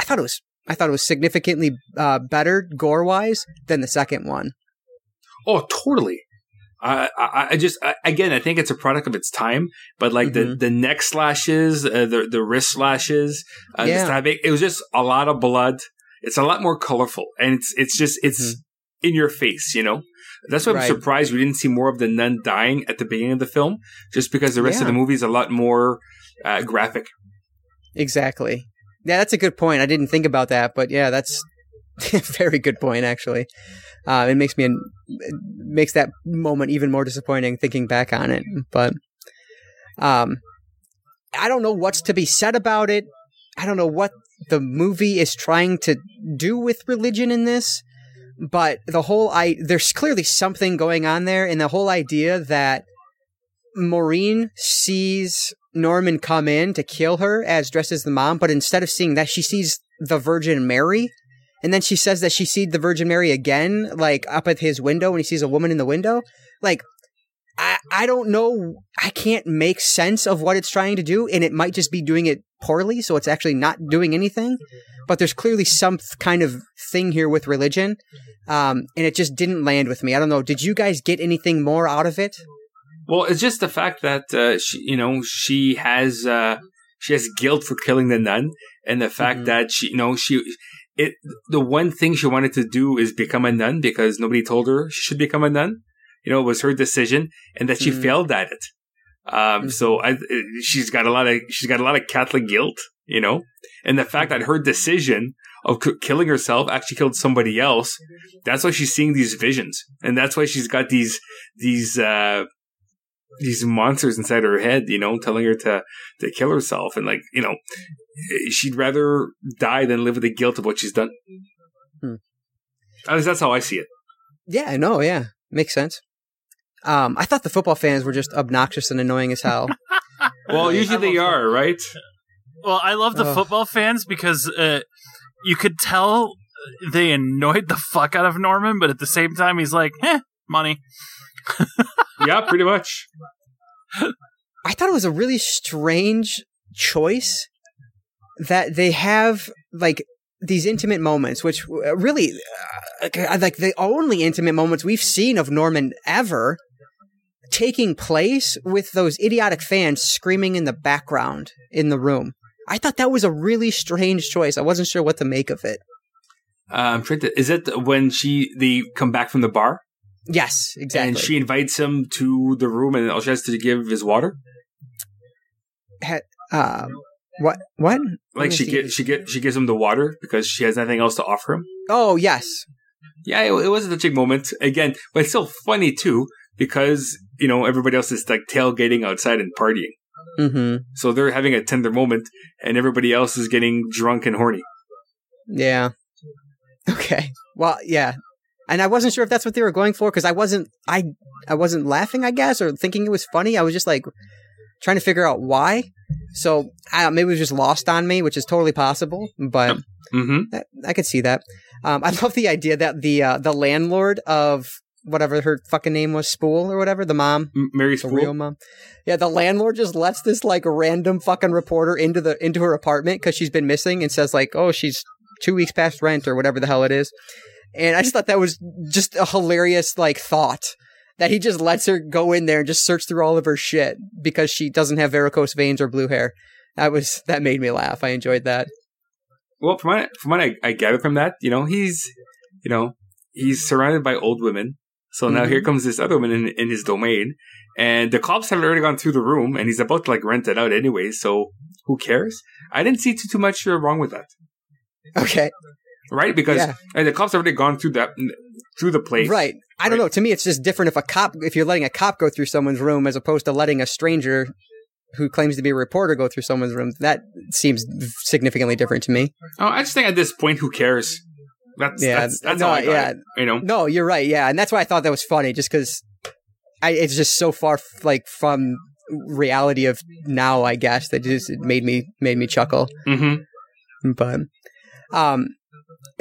I thought it was I thought it was significantly uh, better gore wise than the second one. Oh, totally. I, I, I just, I, again, I think it's a product of its time, but like the, Mhm. the neck slashes, uh, the, the wrist slashes, uh, the Yeah. stabbing, it was just a lot of blood. It's a lot more colorful and it's, it's just, it's in your face, you know? That's why I'm surprised we didn't see more of the nun dying at the beginning of the film, just because the rest of the movie is a lot more uh, graphic. Exactly. Yeah, that's a good point. I didn't think about that, but yeah, that's <laughs> a very good point actually. Uh, it makes me it makes that moment even more disappointing thinking back on it. But um, I don't know what's to be said about it. I don't know what the movie is trying to do with religion in this, but the whole I there's clearly something going on there, and the whole idea that Maureen sees Norman come in to kill her as dressed as the mom, but instead of seeing that, she sees the Virgin Mary. And then she says that she sees the Virgin Mary again, like up at his window when he sees a woman in the window. Like, I, I don't know. I can't make sense of what it's trying to do, and it might just be doing it poorly, so it's actually not doing anything. But there's clearly some th- kind of thing here with religion, um, and it just didn't land with me. I don't know. Did you guys get anything more out of it? Well, it's just the fact that uh, she, you know, she has uh, she has guilt for killing the nun, and the fact Mhm. that she, you know, she it the one thing she wanted to do is become a nun because nobody told her she should become a nun. You know, it was her decision, and that she Mhm. failed at it. Um, Mhm. so I, she's got a lot of she's got a lot of Catholic guilt, you know, and the fact that her decision of k- killing herself actually killed somebody else. That's why she's seeing these visions, and that's why she's got these these uh, these monsters inside her head, you know, telling her to to kill herself, and like you know, she'd rather die than live with the guilt of what she's done. Hmm. At least that's how I see it. Yeah, I know. Yeah, makes sense. Um, I thought the football fans were just obnoxious and annoying as hell. <laughs> Well, usually they are, right? Well, I love the Ugh. football fans because uh, you could tell they annoyed the fuck out of Norman, but at the same time, he's like, "Eh, money." <laughs> yeah, pretty much. I thought it was a really strange choice that they have like these intimate moments, which uh, really uh, like the only intimate moments we've seen of Norman ever taking place with those idiotic fans screaming in the background in the room. I thought that was a really strange choice. I wasn't sure what to make of it. Uh, I'm trying to. Is it when she they come back from the bar Yes, exactly. and she invites him to the room and all she has to give is water? um, what? What? Like she get she get she gives him the water because she has nothing else to offer him. Oh yes, Yeah, it, it was a touching moment again, but it's still funny too because you know everybody else is like tailgating outside and partying, mm-hmm. so they're having a tender moment, and everybody else is getting drunk and horny. Yeah. Okay. Well, yeah. And I wasn't sure if that's what they were going for because I wasn't I I wasn't laughing, I guess, or thinking it was funny. I was just like, trying to figure out why. So I, maybe it was just lost on me, which is totally possible, but Mm-hmm. that, I could see that. Um, I <laughs> love the idea that the uh, the landlord of whatever her fucking name was, Spool or whatever, the mom, Mary Spool, the real mom. Yeah, the landlord just lets this like random fucking reporter into the into her apartment because she's been missing and says like, oh, she's two weeks past rent or whatever the hell it is. And I just thought that was just a hilarious like thought that he just lets her go in there and just search through all of her shit because she doesn't have varicose veins or blue hair. That was that made me laugh. I enjoyed that. Well, from what from what I, I gather from that, you know, he's you know he's surrounded by old women. So now Mhm. here comes this other woman in, in his domain, and the cops have already gone through the room, and he's about to like rent it out anyway. So who cares? I didn't see too too much uh, wrong with that, Okay, right? Because Yeah. uh, the cops have already gone through that through the place, right. I don't know. To me, it's just different if a cop, if you're letting a cop go through someone's room as opposed to letting a stranger who claims to be a reporter go through someone's room. That seems significantly different to me. Oh, I just think at this point, who cares? That's Yeah, that's, that's no, how I got yeah. it, you know. No, you're right. Yeah, and that's why I thought that was funny, just because it's just so far f- like from reality of now. I guess that just it made me made me chuckle. Mm-hmm. But um, <laughs>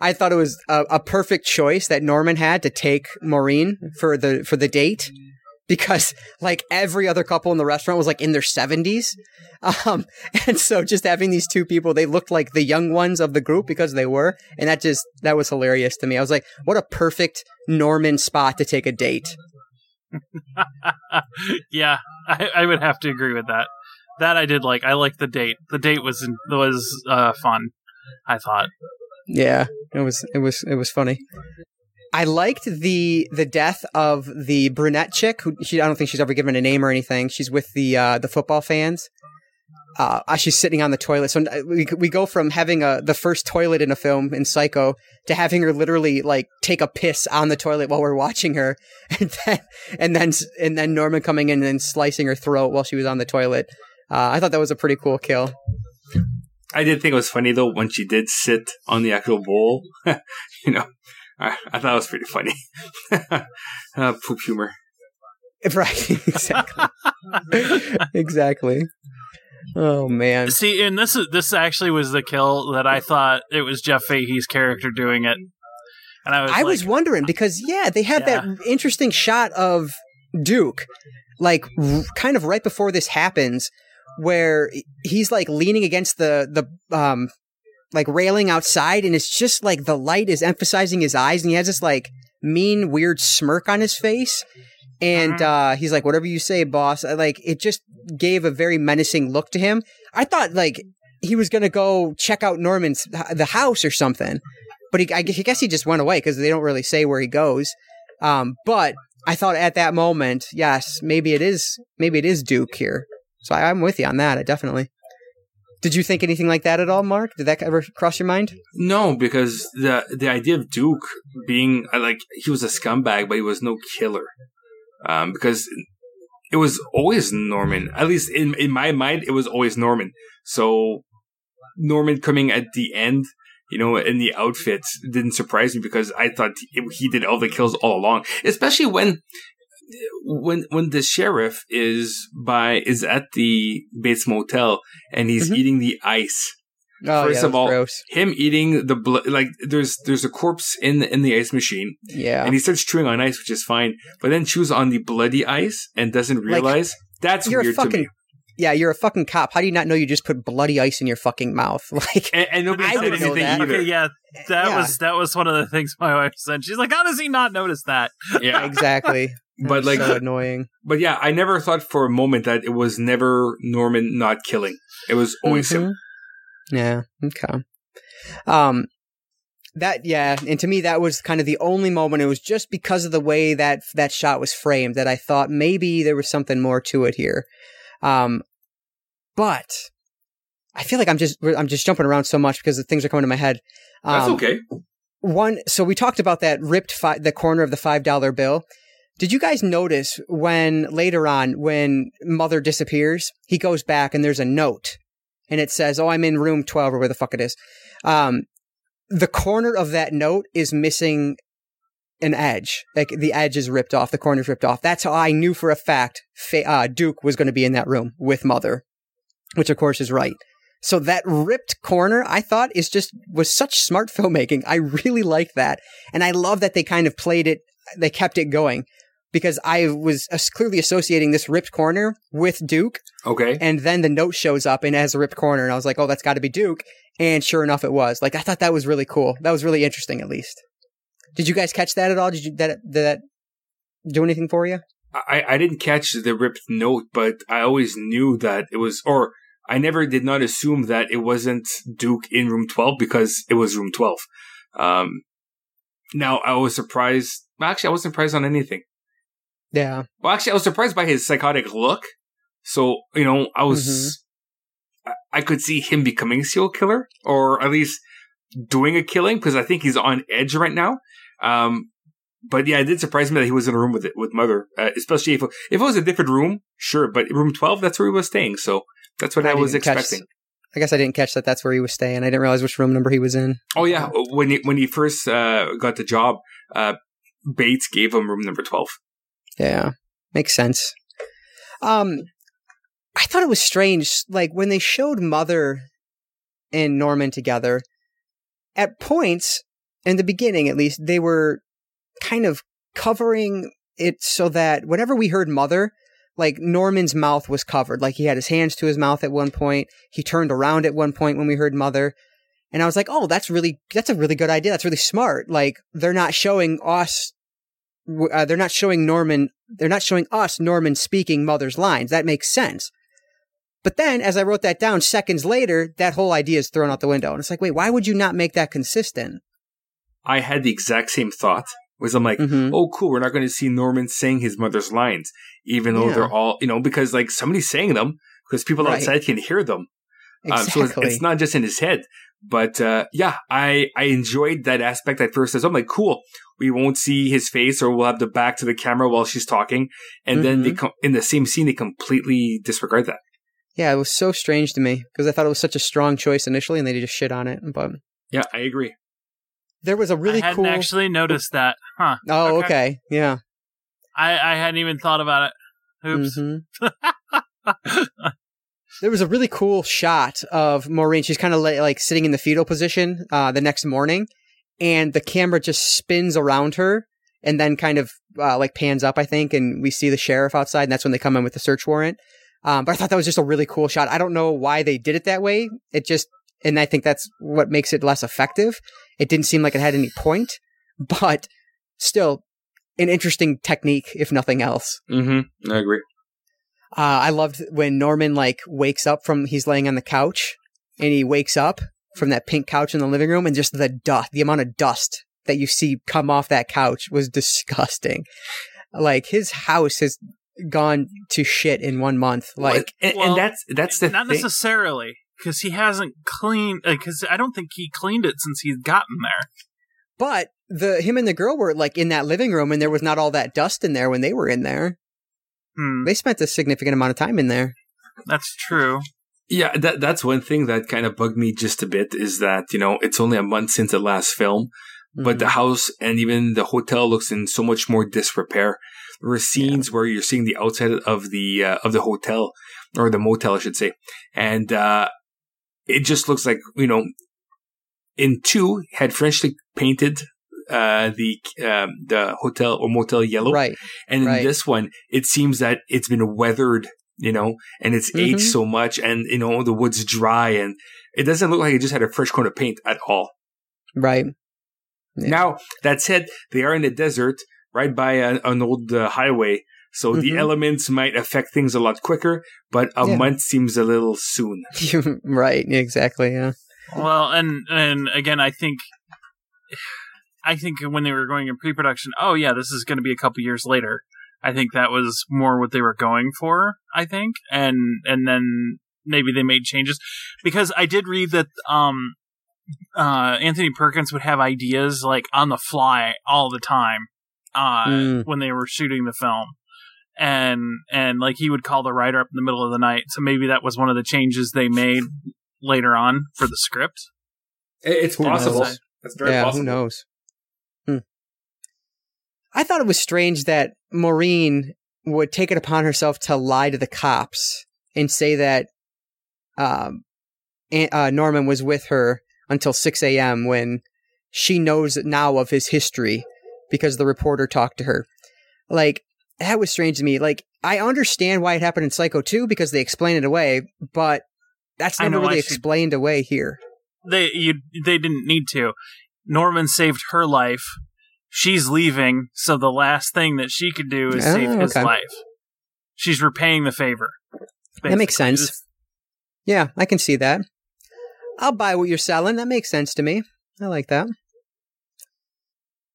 I thought it was a, a perfect choice that Norman had to take Maureen for the for the date. Because like every other couple in the restaurant was like in their seventies, um, <laughs> and so just having these two people, they looked like the young ones of the group because they were, and that just that was hilarious to me. I was like, what a perfect Norman spot to take a date. <laughs> yeah, I, I would have to agree with that. That I did like. I liked the date. The date was was uh, fun. I thought. Yeah, it was it was it was funny. I liked the the death of the brunette chick. Who she I don't think she's ever given a name or anything. She's with the uh, the football fans. Uh, she's sitting on the toilet. So uh, we we go from having a the first toilet in a film in Psycho to having her literally like take a piss on the toilet while we're watching her, <laughs> and then and then and then Norman coming in and slicing her throat while she was on the toilet. Uh, I thought that was a pretty cool kill. I did think it was funny though when she did sit on the actual bowl. <laughs> you know, I, I thought it was pretty funny. <laughs> uh, poop humor. <laughs> Right, exactly. <laughs> exactly. Oh man. See, and this is this actually was the kill that I thought it was Jeff Fahey's character doing it, and I was I like, was wondering because yeah, they have that interesting shot of Duke like r- kind of right before this happens where he's like leaning against the the um like railing outside and it's just like the light is emphasizing his eyes and he has this like mean weird smirk on his face. And Mhm. uh he's like whatever you say boss. I, like it just gave a very menacing look to him. I thought like he was gonna go check out norman's the house or something but he, I guess, I guess he just went away because they don't really say where he goes. Um but i thought at that moment yes maybe it is maybe it is duke here. So I, i'm with you on that i definitely did you think anything like that at all Marc did that ever cross your mind No, because the the idea of Duke being like he was a scumbag, but he was no killer. Um, because it was always Norman. At least in in my mind, it was always Norman. So Norman coming at the end, you know, in the outfits didn't surprise me because I thought he did all the kills all along. Especially when when when the sheriff is by is at the Bates Motel and he's Mhm. eating the ice oh First yeah, of all, gross. him eating the blood like there's there's a corpse in the, in the ice machine yeah and he starts chewing on ice which is fine but then chews on the bloody ice and doesn't Like, realize that's you're a weird to fucking me yeah you're a fucking cop how do you not know you just put bloody ice in your fucking mouth <laughs> like and, and nobody I said wouldn't know anything that. either okay, yeah, that Yeah. was that was one of the things my wife said. She's like, "How does he not notice that?" yeah exactly <laughs> But, like- so annoying but yeah i never thought for a moment that it was never norman not killing it was always him Mhm. Yeah. Okay. Um, that yeah, and to me that was kind of the only moment. It was just because of the way that that shot was framed that I thought maybe there was something more to it here. Um, but I feel like I'm just I'm just jumping around so much because the things are coming to my head. that's Um, okay one so we talked about that ripped fi- the corner of the five dollar bill did you guys notice when later on when mother disappears he goes back and there's a note and it says oh i'm in room 12 or where the fuck it is um the corner of that note is missing an edge. Like the edge is ripped off, the corner's ripped off. That's how I knew for a fact Fa- uh, Duke was going to be in that room with Mother, which of course is right. So that ripped corner, I thought, is just was such smart filmmaking. I really like that, and I love that they kind of played it. They kept it going because I was clearly associating this ripped corner with Duke, Okay. and then the note shows up and it has a ripped corner, and I was like, oh, that's got to be Duke. And sure enough, it was. Like I thought that was really cool. That was really interesting, at least. Did you guys catch that at all? Did you that did that do anything for you? I, I didn't catch the ripped note, but I always knew that it was, or I never did not assume that it wasn't Duke in room 12 because it was room 12. Um, now I was surprised. Actually, I wasn't surprised on anything. Yeah. Well, actually, I was surprised by his psychotic look. So, you know, I was, I- I could see him becoming a serial killer or at least doing a killing because I think he's on edge right now. Um, but yeah, it did surprise me that he was in a room with it, with mother, uh, especially if, if it was a different room, sure. But room 12, that's where he was staying. So that's what I, I was didn't catch- expecting. I guess I didn't catch that. That's where he was staying. I didn't realize which room number he was in. Oh yeah. When he, when he first, uh, got the job, uh, Bates gave him room number 12. Yeah, makes sense. Um, I thought it was strange, like when they showed Mother and Norman together. At points in the beginning, at least, they were kind of covering it so that whenever we heard Mother, like Norman's mouth was covered, like he had his hands to his mouth at one point. He turned around at one point when we heard Mother. And I was like, oh, that's really, that's a really good idea. That's really smart. Like, they're not showing us uh, they're not showing Norman, they're not showing us Norman speaking mother's lines. That makes sense. But then, as I wrote that down, seconds later, that whole idea is thrown out the window. And it's like, wait, why would you not make that consistent? I had the exact same thought. Was I'm like, Mhm. oh, cool, we're not going to see Norman saying his mother's lines, even though Yeah. they're all, you know, because like somebody's saying them because people Right. outside can hear them. Um, Exactly. so it's, it's not just in his head. But uh, yeah, I I enjoyed that aspect at first. As I'm like, cool, we won't see his face, or we'll have the back to the camera while she's talking, and then they Mhm. com- in the same scene they completely disregard that. yeah, it was so strange to me because I thought it was such a strong choice initially and they just shit on it. But Yeah, I agree. there was a really I hadn't cool. actually noticed that. Huh. oh, okay. okay. Yeah. I, I hadn't even thought about it. Oops. Mhm. <laughs> There was a really cool shot of Maureen. She's kind of like sitting in the fetal position uh, the next morning, and the camera just spins around her and then kind of uh, like pans up, I think, and we see the sheriff outside, and that's when they come in with the search warrant. Um, but I thought that was just a really cool shot. I don't know why they did it that way. It just, and I think that's what makes it less effective. It didn't seem like it had any point, but still an interesting technique, if nothing else. Mm-hmm. I agree. Uh, I loved when Norman like wakes up from he's laying on the couch and he wakes up from that pink couch in the living room and just the dust, the amount of dust that you see come off that couch was <laughs> disgusting. Like his house has gone to shit in one month. Like and, Well, and that's that's the Not thing. necessarily, because he hasn't cleaned. Because I don't think he cleaned it since he's gotten there. but the him and the girl were like in that living room and there was not all that dust in there when they were in there. Hmm, They spent a significant amount of time in there. that's true. Yeah, that that's one thing that kind of bugged me just a bit is that you know it's only a month since the last film, but Mhm. the house and even the hotel looks in so much more disrepair. There were scenes where you're seeing the outside of the uh, of the hotel or the motel, I should say, and uh, it just looks like you know. In two, had freshly painted uh, the um, the hotel or motel yellow, right. and in Right. this one, it seems that it's been weathered, you know, and it's Mhm. aged so much, and you know the wood's dry, and it doesn't look like it just had a fresh coat of paint at all. Right. Yeah. Now that said, they are in the desert, right by an, an old uh, highway, so the Mhm. elements might affect things a lot quicker. But a Yeah. month seems a little soon. <laughs> right. Exactly. Yeah. Well, and and again, I think, I think when they were going in pre-production, oh yeah, this is going to be a couple years later. I think that was more what they were going for. I think, and and then maybe they made changes because I did read that um, uh, Anthony Perkins would have ideas like on the fly all the time uh, Mm. when they were shooting the film. And and like he would call the writer up in the middle of the night, so maybe that was one of the changes they made later on for the script. It's Who possible. knows? That's very yeah. possible. Who knows? I thought it was strange that Maureen would take it upon herself to lie to the cops and say that um, Aunt- uh, Norman was with her until 6 a.m. when she knows now of his history because the reporter talked to her. Like, that was strange to me. Like, I understand why it happened in Psycho 2 because they explain it away, but that's never really explained away here. They you they didn't need to. Norman saved her life. She's leaving, so the last thing that she could do is Oh, save his okay. life. She's repaying the favor. That makes basically. sense. Yeah, I can see that. I'll buy what you're selling. That makes sense to me. I like that.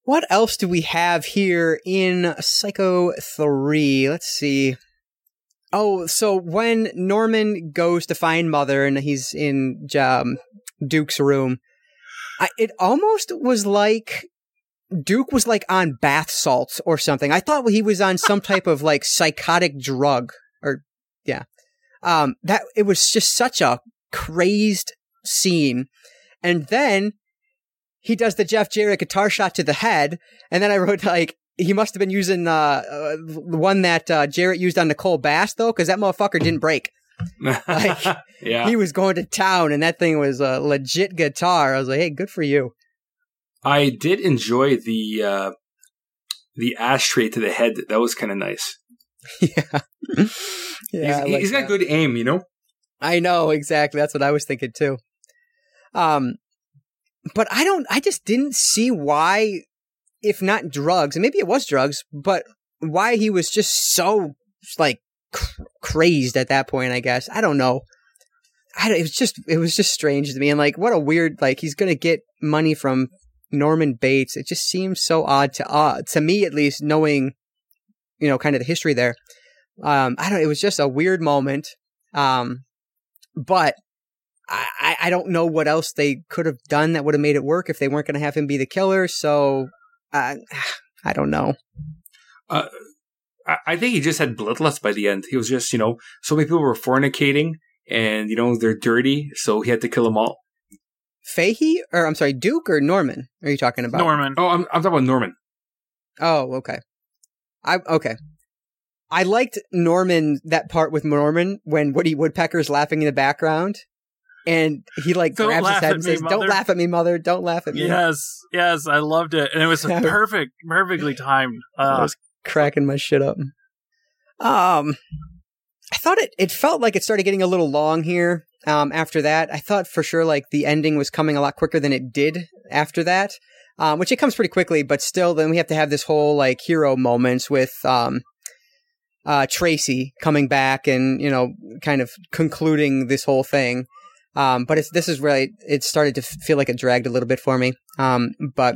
What else do we have here in Psycho 3? Let's see. Oh, so when Norman goes to find Mother and he's in um, Duke's room, I, it almost was like Duke was like on bath salts or something. I thought he was on some type of like psychotic drug or, yeah. Um, that it was just such a crazed scene. And then he does the Jeff Jarrett guitar shot to the head. And then I wrote like, he must have been using, uh, uh the one that, uh, Jarrett used on Nicole Bass though, cause that motherfucker didn't break. <laughs> Like, yeah. He was going to town and that thing was a legit guitar. I was like, hey, good for you. I did enjoy the uh, the ashtray to the head. That was kind of nice. yeah. <laughs> yeah. He's like he's got good aim, you know. I know exactly. That's what I was thinking too. Um, but I don't. I just didn't see why, if not drugs, and maybe it was drugs, but why he was just so like cr- crazed at that point. I guess I don't know. I don't, it was just it was just strange to me, and like what a weird like he's gonna get money from Norman Bates. It just seems so odd to uh, to me at least, knowing you know kind of the history there. Um, I don't. It was just a weird moment. Um, but I, I- don't know what else they could have done that would have made it work if they weren't going to have him be the killer. So, uh, <sighs> I don't know. I, I think he just had bloodlust by the end. He was just, you know, so many people were fornicating, and you know they're dirty, so he had to kill them all. Fahey, or I'm sorry, Duke or Norman? Are you talking about Norman. Oh, I'm, I'm talking about Norman. Oh, okay. I okay. I liked Norman that part with Norman when Woody Woodpecker's laughing in the background, and he like Don't grabs his head and me, says, "Don't laugh at me, mother. Don't laugh at me." Yes, yes, I loved it, and it was <laughs> perfect, perfectly timed. I Uh, was cracking my shit up. Um, I thought it it felt like it started getting a little long here. Um, after that, I thought for sure like the ending was coming a lot quicker than it did after that. Um, which it comes pretty quickly, but still, then we have to have this whole like hero moments with um, uh, Tracy coming back and you know kind of concluding this whole thing. Um, but it's this is it, it started to feel like it dragged a little bit for me. Um, but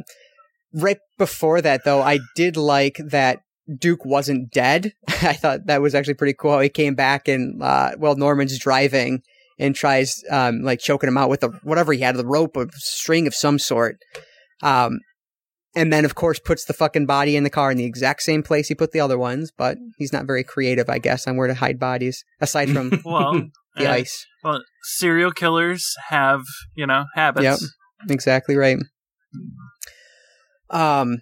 right before that though, I did like that Duke wasn't dead. <laughs> I thought that was actually pretty cool. He came back and uh, well, Norman's driving and tries um, like choking him out with a, whatever he had, the rope or string of some sort. Um, and then of course puts the fucking body in the car in the exact same place he put the other ones. But he's not very creative, I guess, on where to hide bodies aside from <laughs> well, <laughs> the uh, ice. well, serial killers have you know habits. Yep. Exactly right. Um,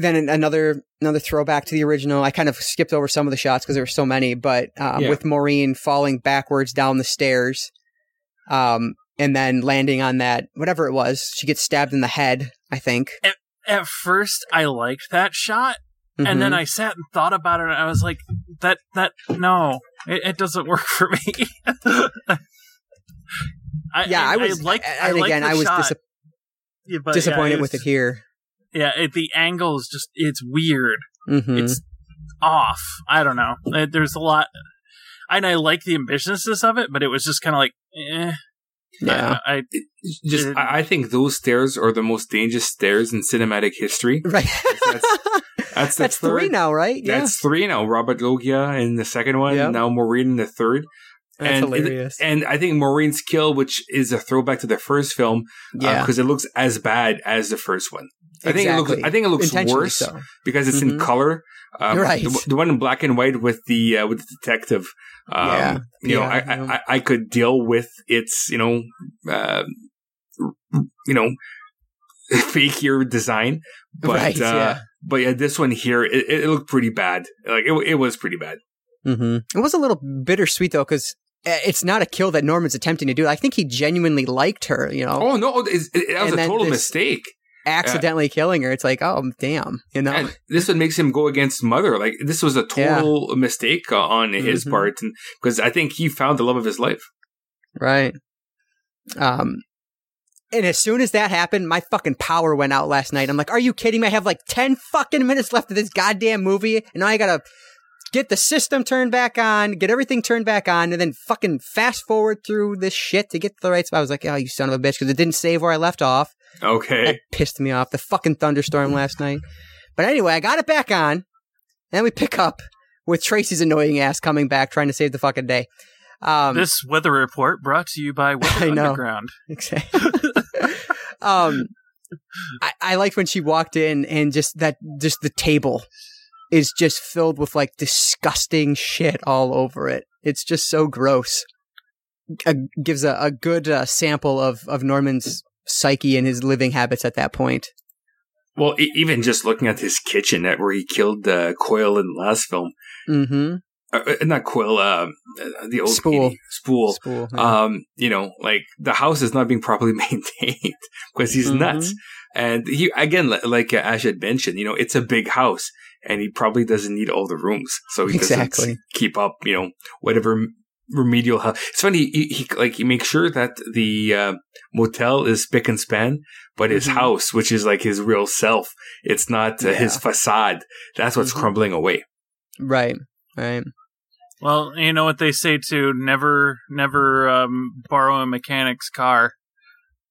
then another another throwback to the original. I kind of skipped over some of the shots because there were so many, but um, Yeah. with Maureen falling backwards down the stairs, um, and then landing on that whatever it was, she gets stabbed in the head. I think. At first, I liked that shot, and then Mhm. I sat and thought about it, and I was like, "That that no, it, it doesn't <laughs> work for me." <laughs> I, yeah, I, was. like, and I again, I was shot, disap- yeah, disappointed with it here. Yeah, it, the angle is just it's weird. hmm It's off. I don't know. Uh, There's a lot, and I like the ambitiousness of it, but it was just kind of like, eh. yeah, I, I Just, I, I think those stairs are the most dangerous stairs in cinematic history. <laughs> right. That's- That's the That's third. three now, right? Yeah, That's three now. Robert Loggia in the second one. Yep. Now Maureen in the third. that's and hilarious. And I think Maureen's kill, which is a throwback to the first film, yeah, because it looks as bad as the first one. I think it looks. I think it looks worse so. because it's in Mhm. color. Um, Right. The, the one in black and white with the uh, with the detective. Um, Yeah. You know, Yeah, I, yeah. I I could deal with its you know, uh, you know, <laughs> fakier design. But Right, uh, yeah. but yeah, this one here it, it looked pretty bad. Like it, it was pretty bad. hmm It was a little bittersweet though, because it's not a kill that Norman's attempting to do. I think he genuinely liked her. You know, Oh no, it's, it, that was And a total this- mistake. Accidentally killing her. It's like, oh damn, you know. And this one makes him go against mother. Like this was a total mistake uh, on his Mhm. part, and because I think he found the love of his life. Right. Um, and as soon as that happened, my fucking power went out last night. I'm like, are you kidding me? I have like 10 fucking minutes left of this goddamn movie, and now I gotta get the system turned back on, get everything turned back on, and then fucking fast forward through this shit to get to the right spot. I was like, oh, you son of a bitch, because it didn't save where I left off. Okay, That pissed me off. The fucking thunderstorm last night. But anyway, I got it back on. Then we pick up with Tracy's annoying ass coming back trying to save the fucking day. Um, this weather report brought to you by <laughs> Weather I know. Underground. <laughs> Exactly. <laughs> um, I, I liked when she walked in and just that, just the table is just filled with like disgusting shit all over it. It's just so gross. Uh, gives a, a good uh, sample of, of Norman's psyche and his living habits at that point. well, e- even just looking at his kitchen, at where he killed uh, Coil in the last film, Mm-hmm. uh, uh, not Coil, uh, the old Spool. lady, Spool. Spool. yeah. Um, you know, like the house is not being properly <laughs> maintained because he's Mhm. nuts. And he, again, li- like uh, Ashe had mentioned, you know, it's a big house and he probably doesn't need all the rooms. So he Exactly. doesn't keep up, you know, whatever remedial help. It's funny. He, he, like, he makes sure that the, uh, motel is spick and span, but his Mhm. house, which is like his real self, it's not uh, his facade. That's what's Mhm. crumbling away. right. Right. Well, you know what they say too: never, never um, borrow a mechanic's car.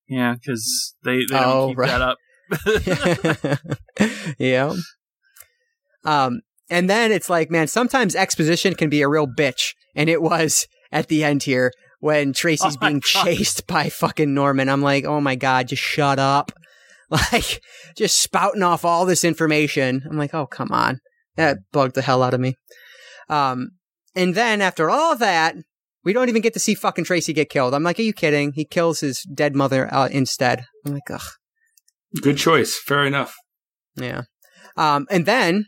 Yeah, because they, they don't Oh, keep right. that up. <laughs> <laughs> yeah. Um, and then it's like, man, sometimes exposition can be a real bitch, and it was at the end here when Tracy's Oh being <laughs> God. chased by fucking Norman. I'm like, oh my god, just shut up, <laughs> like just spouting off all this information. I'm like, oh come on, that bugged the hell out of me. Um, and then after all that. We don't even get to see fucking Tracy get killed. I'm like, are you kidding? He kills his dead mother uh, instead. I'm like, ugh. Good choice. Fair enough. Yeah. Um, and then,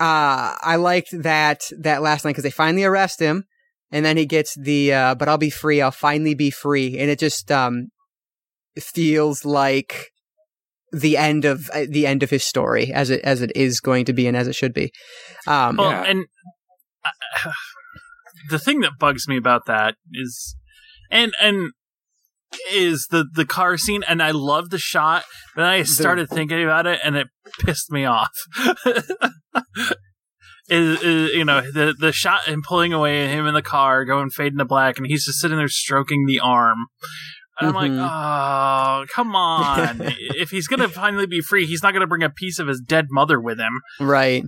uh, I liked that, that last line because they finally arrest him and then he gets the, uh, but I'll be free. I'll finally be free. And it just, um, feels like the end of, uh, the end of his story as it, as it is going to be and as it should be. Um, Well, Yeah. and uh, <sighs> the thing that bugs me about that is, and and is the the car scene, and I love the shot, but then I started thinking about it, and it pissed me off. <laughs> is, is you know the the shot and pulling away him in the car, going fade into black, and he's just sitting there stroking the arm. And I'm like, Mhm. oh, come on! <laughs> if he's gonna finally be free, he's not gonna bring a piece of his dead mother with him. right.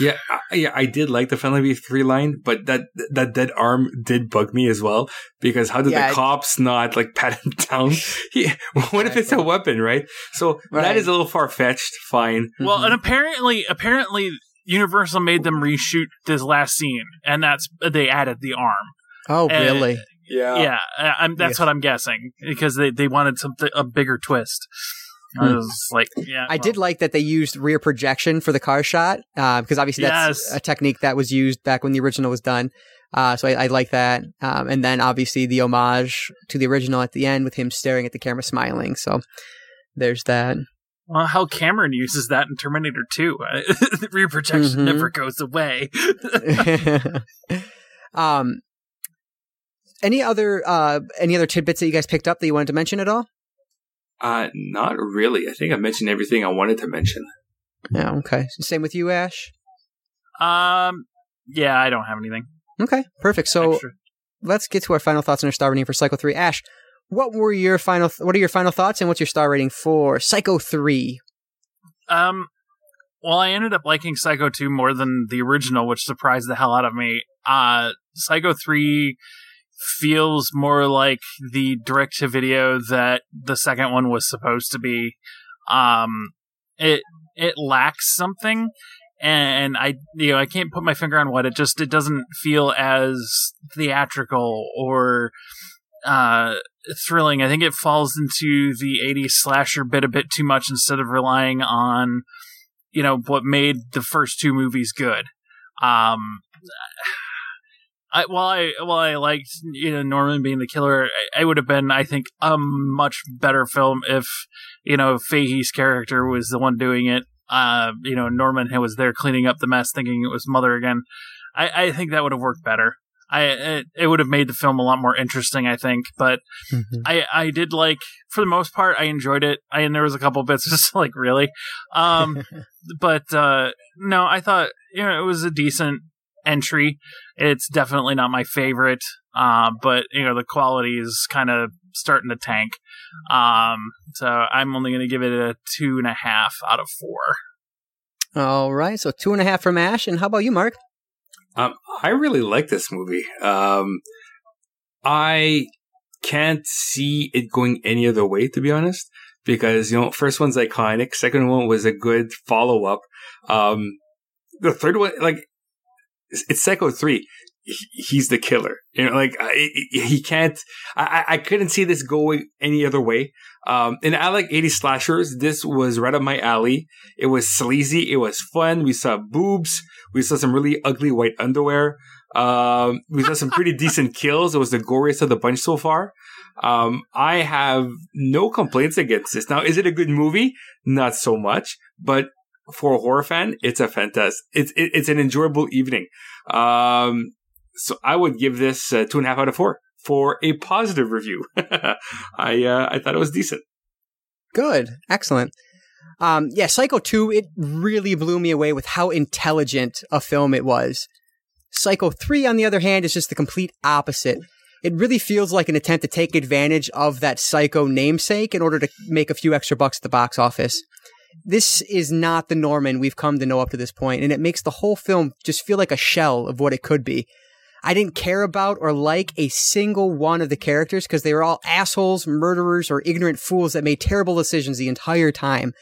Yeah, I, yeah, I did like the Finally Be Three line, but that that dead arm did bug me as well because how did Yeah, the cops not like <laughs> pat him down? He, what if it's a weapon, right? So Right. that is a little far fetched. Fine. Well, Mhm. and apparently, apparently, Universal made them reshoot this last scene, and that's they added the arm. oh, uh, really? Yeah. yeah, I, I'm, that's Yes. what I'm guessing because they they wanted something a bigger twist. I was like, yeah, I did like that they used rear projection for the car shot uh, because obviously that's Yes. a technique that was used back when the original was done. Uh, so I, I like that. Um, and then obviously the homage to the original at the end with him staring at the camera smiling. So there's that. Well, how Cameron uses that in Terminator 2. <laughs> the rear projection Mhm. never goes away. <laughs> um, any other uh, any other tidbits that you guys picked up that you wanted to mention at all? Uh, not really. I think I mentioned everything I wanted to mention. Yeah. Okay. Same with you, Ashe. Um, yeah, I don't have anything. Okay. Perfect. So extra. let's get to our final thoughts on our star rating for Psycho 3. Ashe, what were your final th- what are your final thoughts and what's your star rating for Psycho 3? Um, well, I ended up liking Psycho 2 more than the original, which surprised the hell out of me. Uh, Psycho 3 feels more like the direct to video that the second one was supposed to be. Um, it, it lacks something. And I, you know, I can't put my finger on what it just, it doesn't feel as theatrical or, uh, thrilling. I think it falls into the 80s slasher bit a bit too much instead of relying on, you know, what made the first two movies good. Um, I, while I while I liked you know Norman being the killer, I, I would have been I think a much better film if you know Fahey's character was the one doing it. Uh, you know Norman was there cleaning up the mess, thinking it was Mother again. I, I think that would have worked better. I it, it, would have made the film a lot more interesting, I think. But mm-hmm. I I did like for the most part I enjoyed it. I and there was a couple bits <laughs> just like really, um, <laughs> but uh, no, I thought you know it was a decent entry. It's definitely not my favorite, uh, but you know the quality is kind of starting to tank. Um, so I'm only going to give it a two and a half out of four. All right, so two and a half from Ashe, and how about you, Marc? Um, I really like this movie. Um, I can't see it going any other way, to be honest, because you know, first one's iconic. Second one was a good follow up. Um, the third one, like, it's Psycho three. He's the killer. You know, like he can't. I I couldn't see this going any other way. Um, and I like 80 slashers. This was right up my alley. It was sleazy. It was fun. We saw boobs. We saw some really ugly white underwear. Um, we saw some pretty <laughs> decent kills. It was the goriest of the bunch so far. Um, I have no complaints against this. Now, is it a good movie? Not so much, but for a horror fan, it's a fantastic, it's, it, it's an enjoyable evening. Um, so I would give this uh, two and a half out of four for a positive review. <laughs> I uh, I thought it was decent. Good, excellent. Um, yeah, Psycho 2, it really blew me away with how intelligent a film it was. Psycho 3, on the other hand, is just the complete opposite. It really feels like an attempt to take advantage of that Psycho namesake in order to make a few extra bucks at the box office. This is not the Norman we've come to know up to this point, and it makes the whole film just feel like a shell of what it could be. I didn't care about or like a single one of the characters because they were all assholes, murderers, or ignorant fools that made terrible decisions the entire time.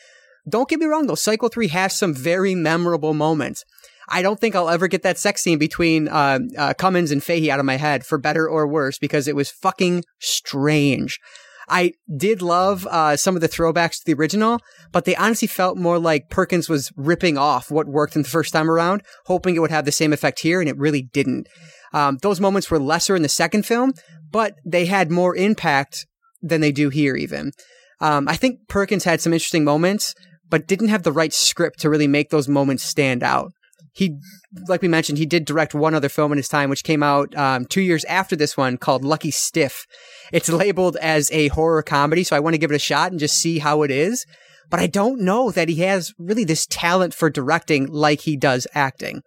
Don't get me wrong though, Psycho 3 has some very memorable moments. I don't think I'll ever get that sex scene between uh, uh, Cummins and Fahey out of my head, for better or worse, because it was fucking strange. I did love uh, some of the throwbacks to the original, but they honestly felt more like Perkins was ripping off what worked in the first time around, hoping it would have the same effect here, and it really didn't. Um, those moments were lesser in the second film, but they had more impact than they do here, even. Um, I think Perkins had some interesting moments, but didn't have the right script to really make those moments stand out. He, like we mentioned, he did direct one other film in his time, which came out um, two years after this one called Lucky Stiff. It's labeled as a horror comedy, so I want to give it a shot and just see how it is. But I don't know that he has really this talent for directing like he does acting.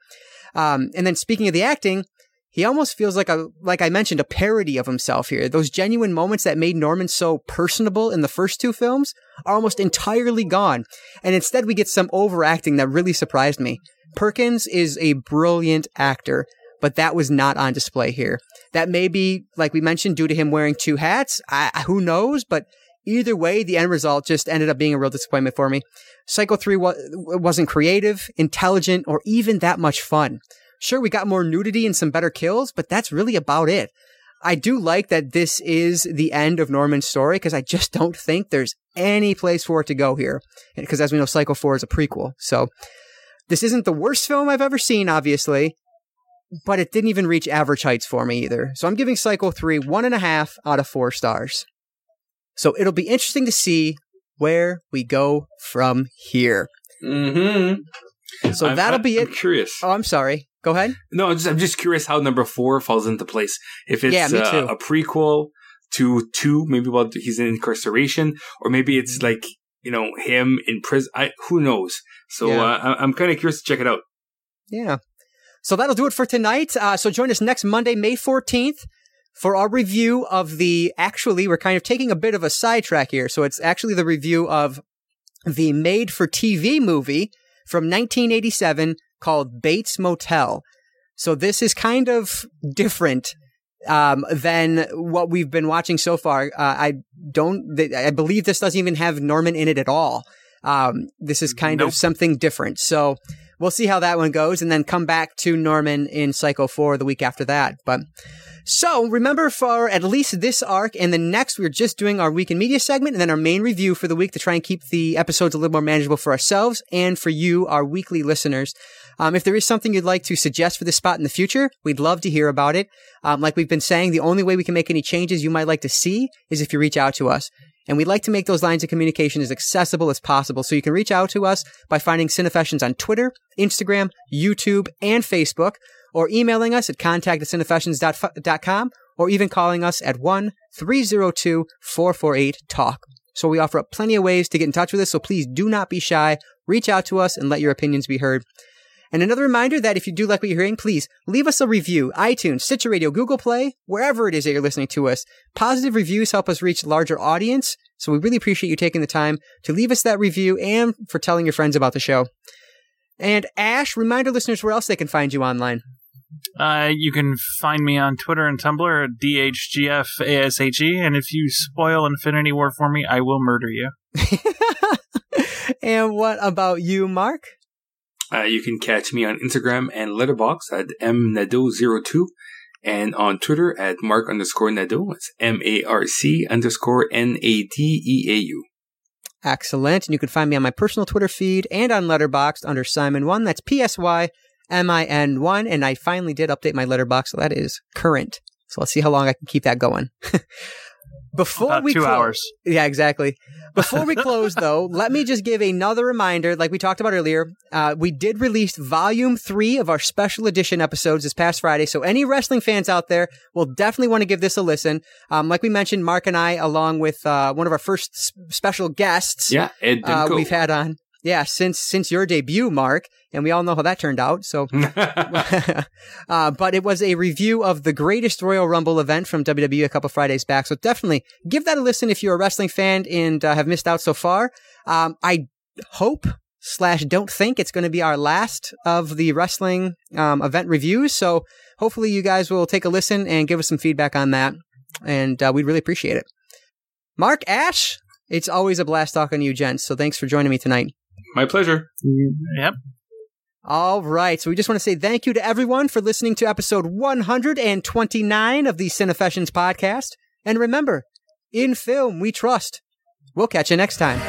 Um, and then speaking of the acting, he almost feels like a like I mentioned a parody of himself here. Those genuine moments that made Norman so personable in the first two films are almost entirely gone, and instead we get some overacting that really surprised me. Perkins is a brilliant actor, but that was not on display here. That may be, like we mentioned, due to him wearing two hats. I, who knows? But either way, the end result just ended up being a real disappointment for me. Psycho 3 wa- wasn't creative, intelligent, or even that much fun. Sure, we got more nudity and some better kills, but that's really about it. I do like that this is the end of Norman's story because I just don't think there's any place for it to go here. Because as we know, Psycho 4 is a prequel. So this isn't the worst film I've ever seen, obviously, but it didn't even reach average heights for me either. So I'm giving Psycho 3 one and a half out of four stars. So it'll be interesting to see where we go from here. Mm-hmm. So I'm, that'll be I'm it. curious. Oh, I'm sorry. Go ahead. No, I'm just, I'm just curious how number four falls into place. If it's yeah, uh, a prequel to two, maybe while he's in incarceration, or maybe it's like you know him in prison. I, who knows? So yeah. uh, I'm kind of curious to check it out. Yeah. So that'll do it for tonight. Uh, so join us next Monday, May 14th, for our review of the. Actually, we're kind of taking a bit of a sidetrack here. So it's actually the review of the made for TV movie from 1987 called Bates Motel. So this is kind of different um, than what we've been watching so far. Uh, I don't, I believe this doesn't even have Norman in it at all. Um, this is kind nope. of something different. So we'll see how that one goes and then come back to Norman in Psycho 4 the week after that. But So remember for at least this arc and the next, we're just doing our week in media segment and then our main review for the week to try and keep the episodes a little more manageable for ourselves and for you, our weekly listeners. Um, if there is something you'd like to suggest for this spot in the future, we'd love to hear about it. Um, like we've been saying, the only way we can make any changes you might like to see is if you reach out to us. And we'd like to make those lines of communication as accessible as possible. So you can reach out to us by finding Cinefessions on Twitter, Instagram, YouTube, and Facebook, or emailing us at contact at cinefessions.com, or even calling us at 1 302 448 TALK. So we offer up plenty of ways to get in touch with us. So please do not be shy. Reach out to us and let your opinions be heard. And another reminder that if you do like what you're hearing, please leave us a review. iTunes, Stitcher Radio, Google Play, wherever it is that you're listening to us. Positive reviews help us reach larger audience. So we really appreciate you taking the time to leave us that review and for telling your friends about the show. And Ashe, remind our listeners where else they can find you online. Uh, you can find me on Twitter and Tumblr at DHGFASHE, and if you spoil Infinity War for me, I will murder you. <laughs> and what about you, Marc? Uh, you can catch me on Instagram and Letterboxd at mnadeau02 and on Twitter at mark underscore nadeau. It's M-A-R-C underscore N-A-D-E-A-U. Excellent. And you can find me on my personal Twitter feed and on Letterboxd under Psymin1. That's P-S-Y M-I-N-1. And I finally did update my Letterboxd, so that is current. So let's see how long I can keep that going. <laughs> Before About we two clo- hours. Yeah, exactly. Before we <laughs> close, though, let me just give another reminder. Like we talked about earlier, uh, we did release volume three of our special edition episodes this past Friday. So any wrestling fans out there will definitely want to give this a listen. Um, like we mentioned, Marc and I, along with uh, one of our first s- special guests, Yeah, Ed uh, we've had on. Yeah, since since your debut, Marc, and we all know how that turned out. So <laughs> <laughs> uh, but it was a review of the greatest Royal Rumble event from WWE a couple Fridays back. So definitely give that a listen if you're a wrestling fan and uh, have missed out so far. Um, I hope slash don't think it's going to be our last of the wrestling um, event reviews. So hopefully you guys will take a listen and give us some feedback on that, and uh, we'd really appreciate it. Marc Ashe, it's always a blast talking to you, gents. So thanks for joining me tonight. My pleasure. Mm-hmm. Yep. All right. So we just want to say thank you to everyone for listening to episode 129 of the Cinefessions podcast. And remember, in film, we trust. We'll catch you next time.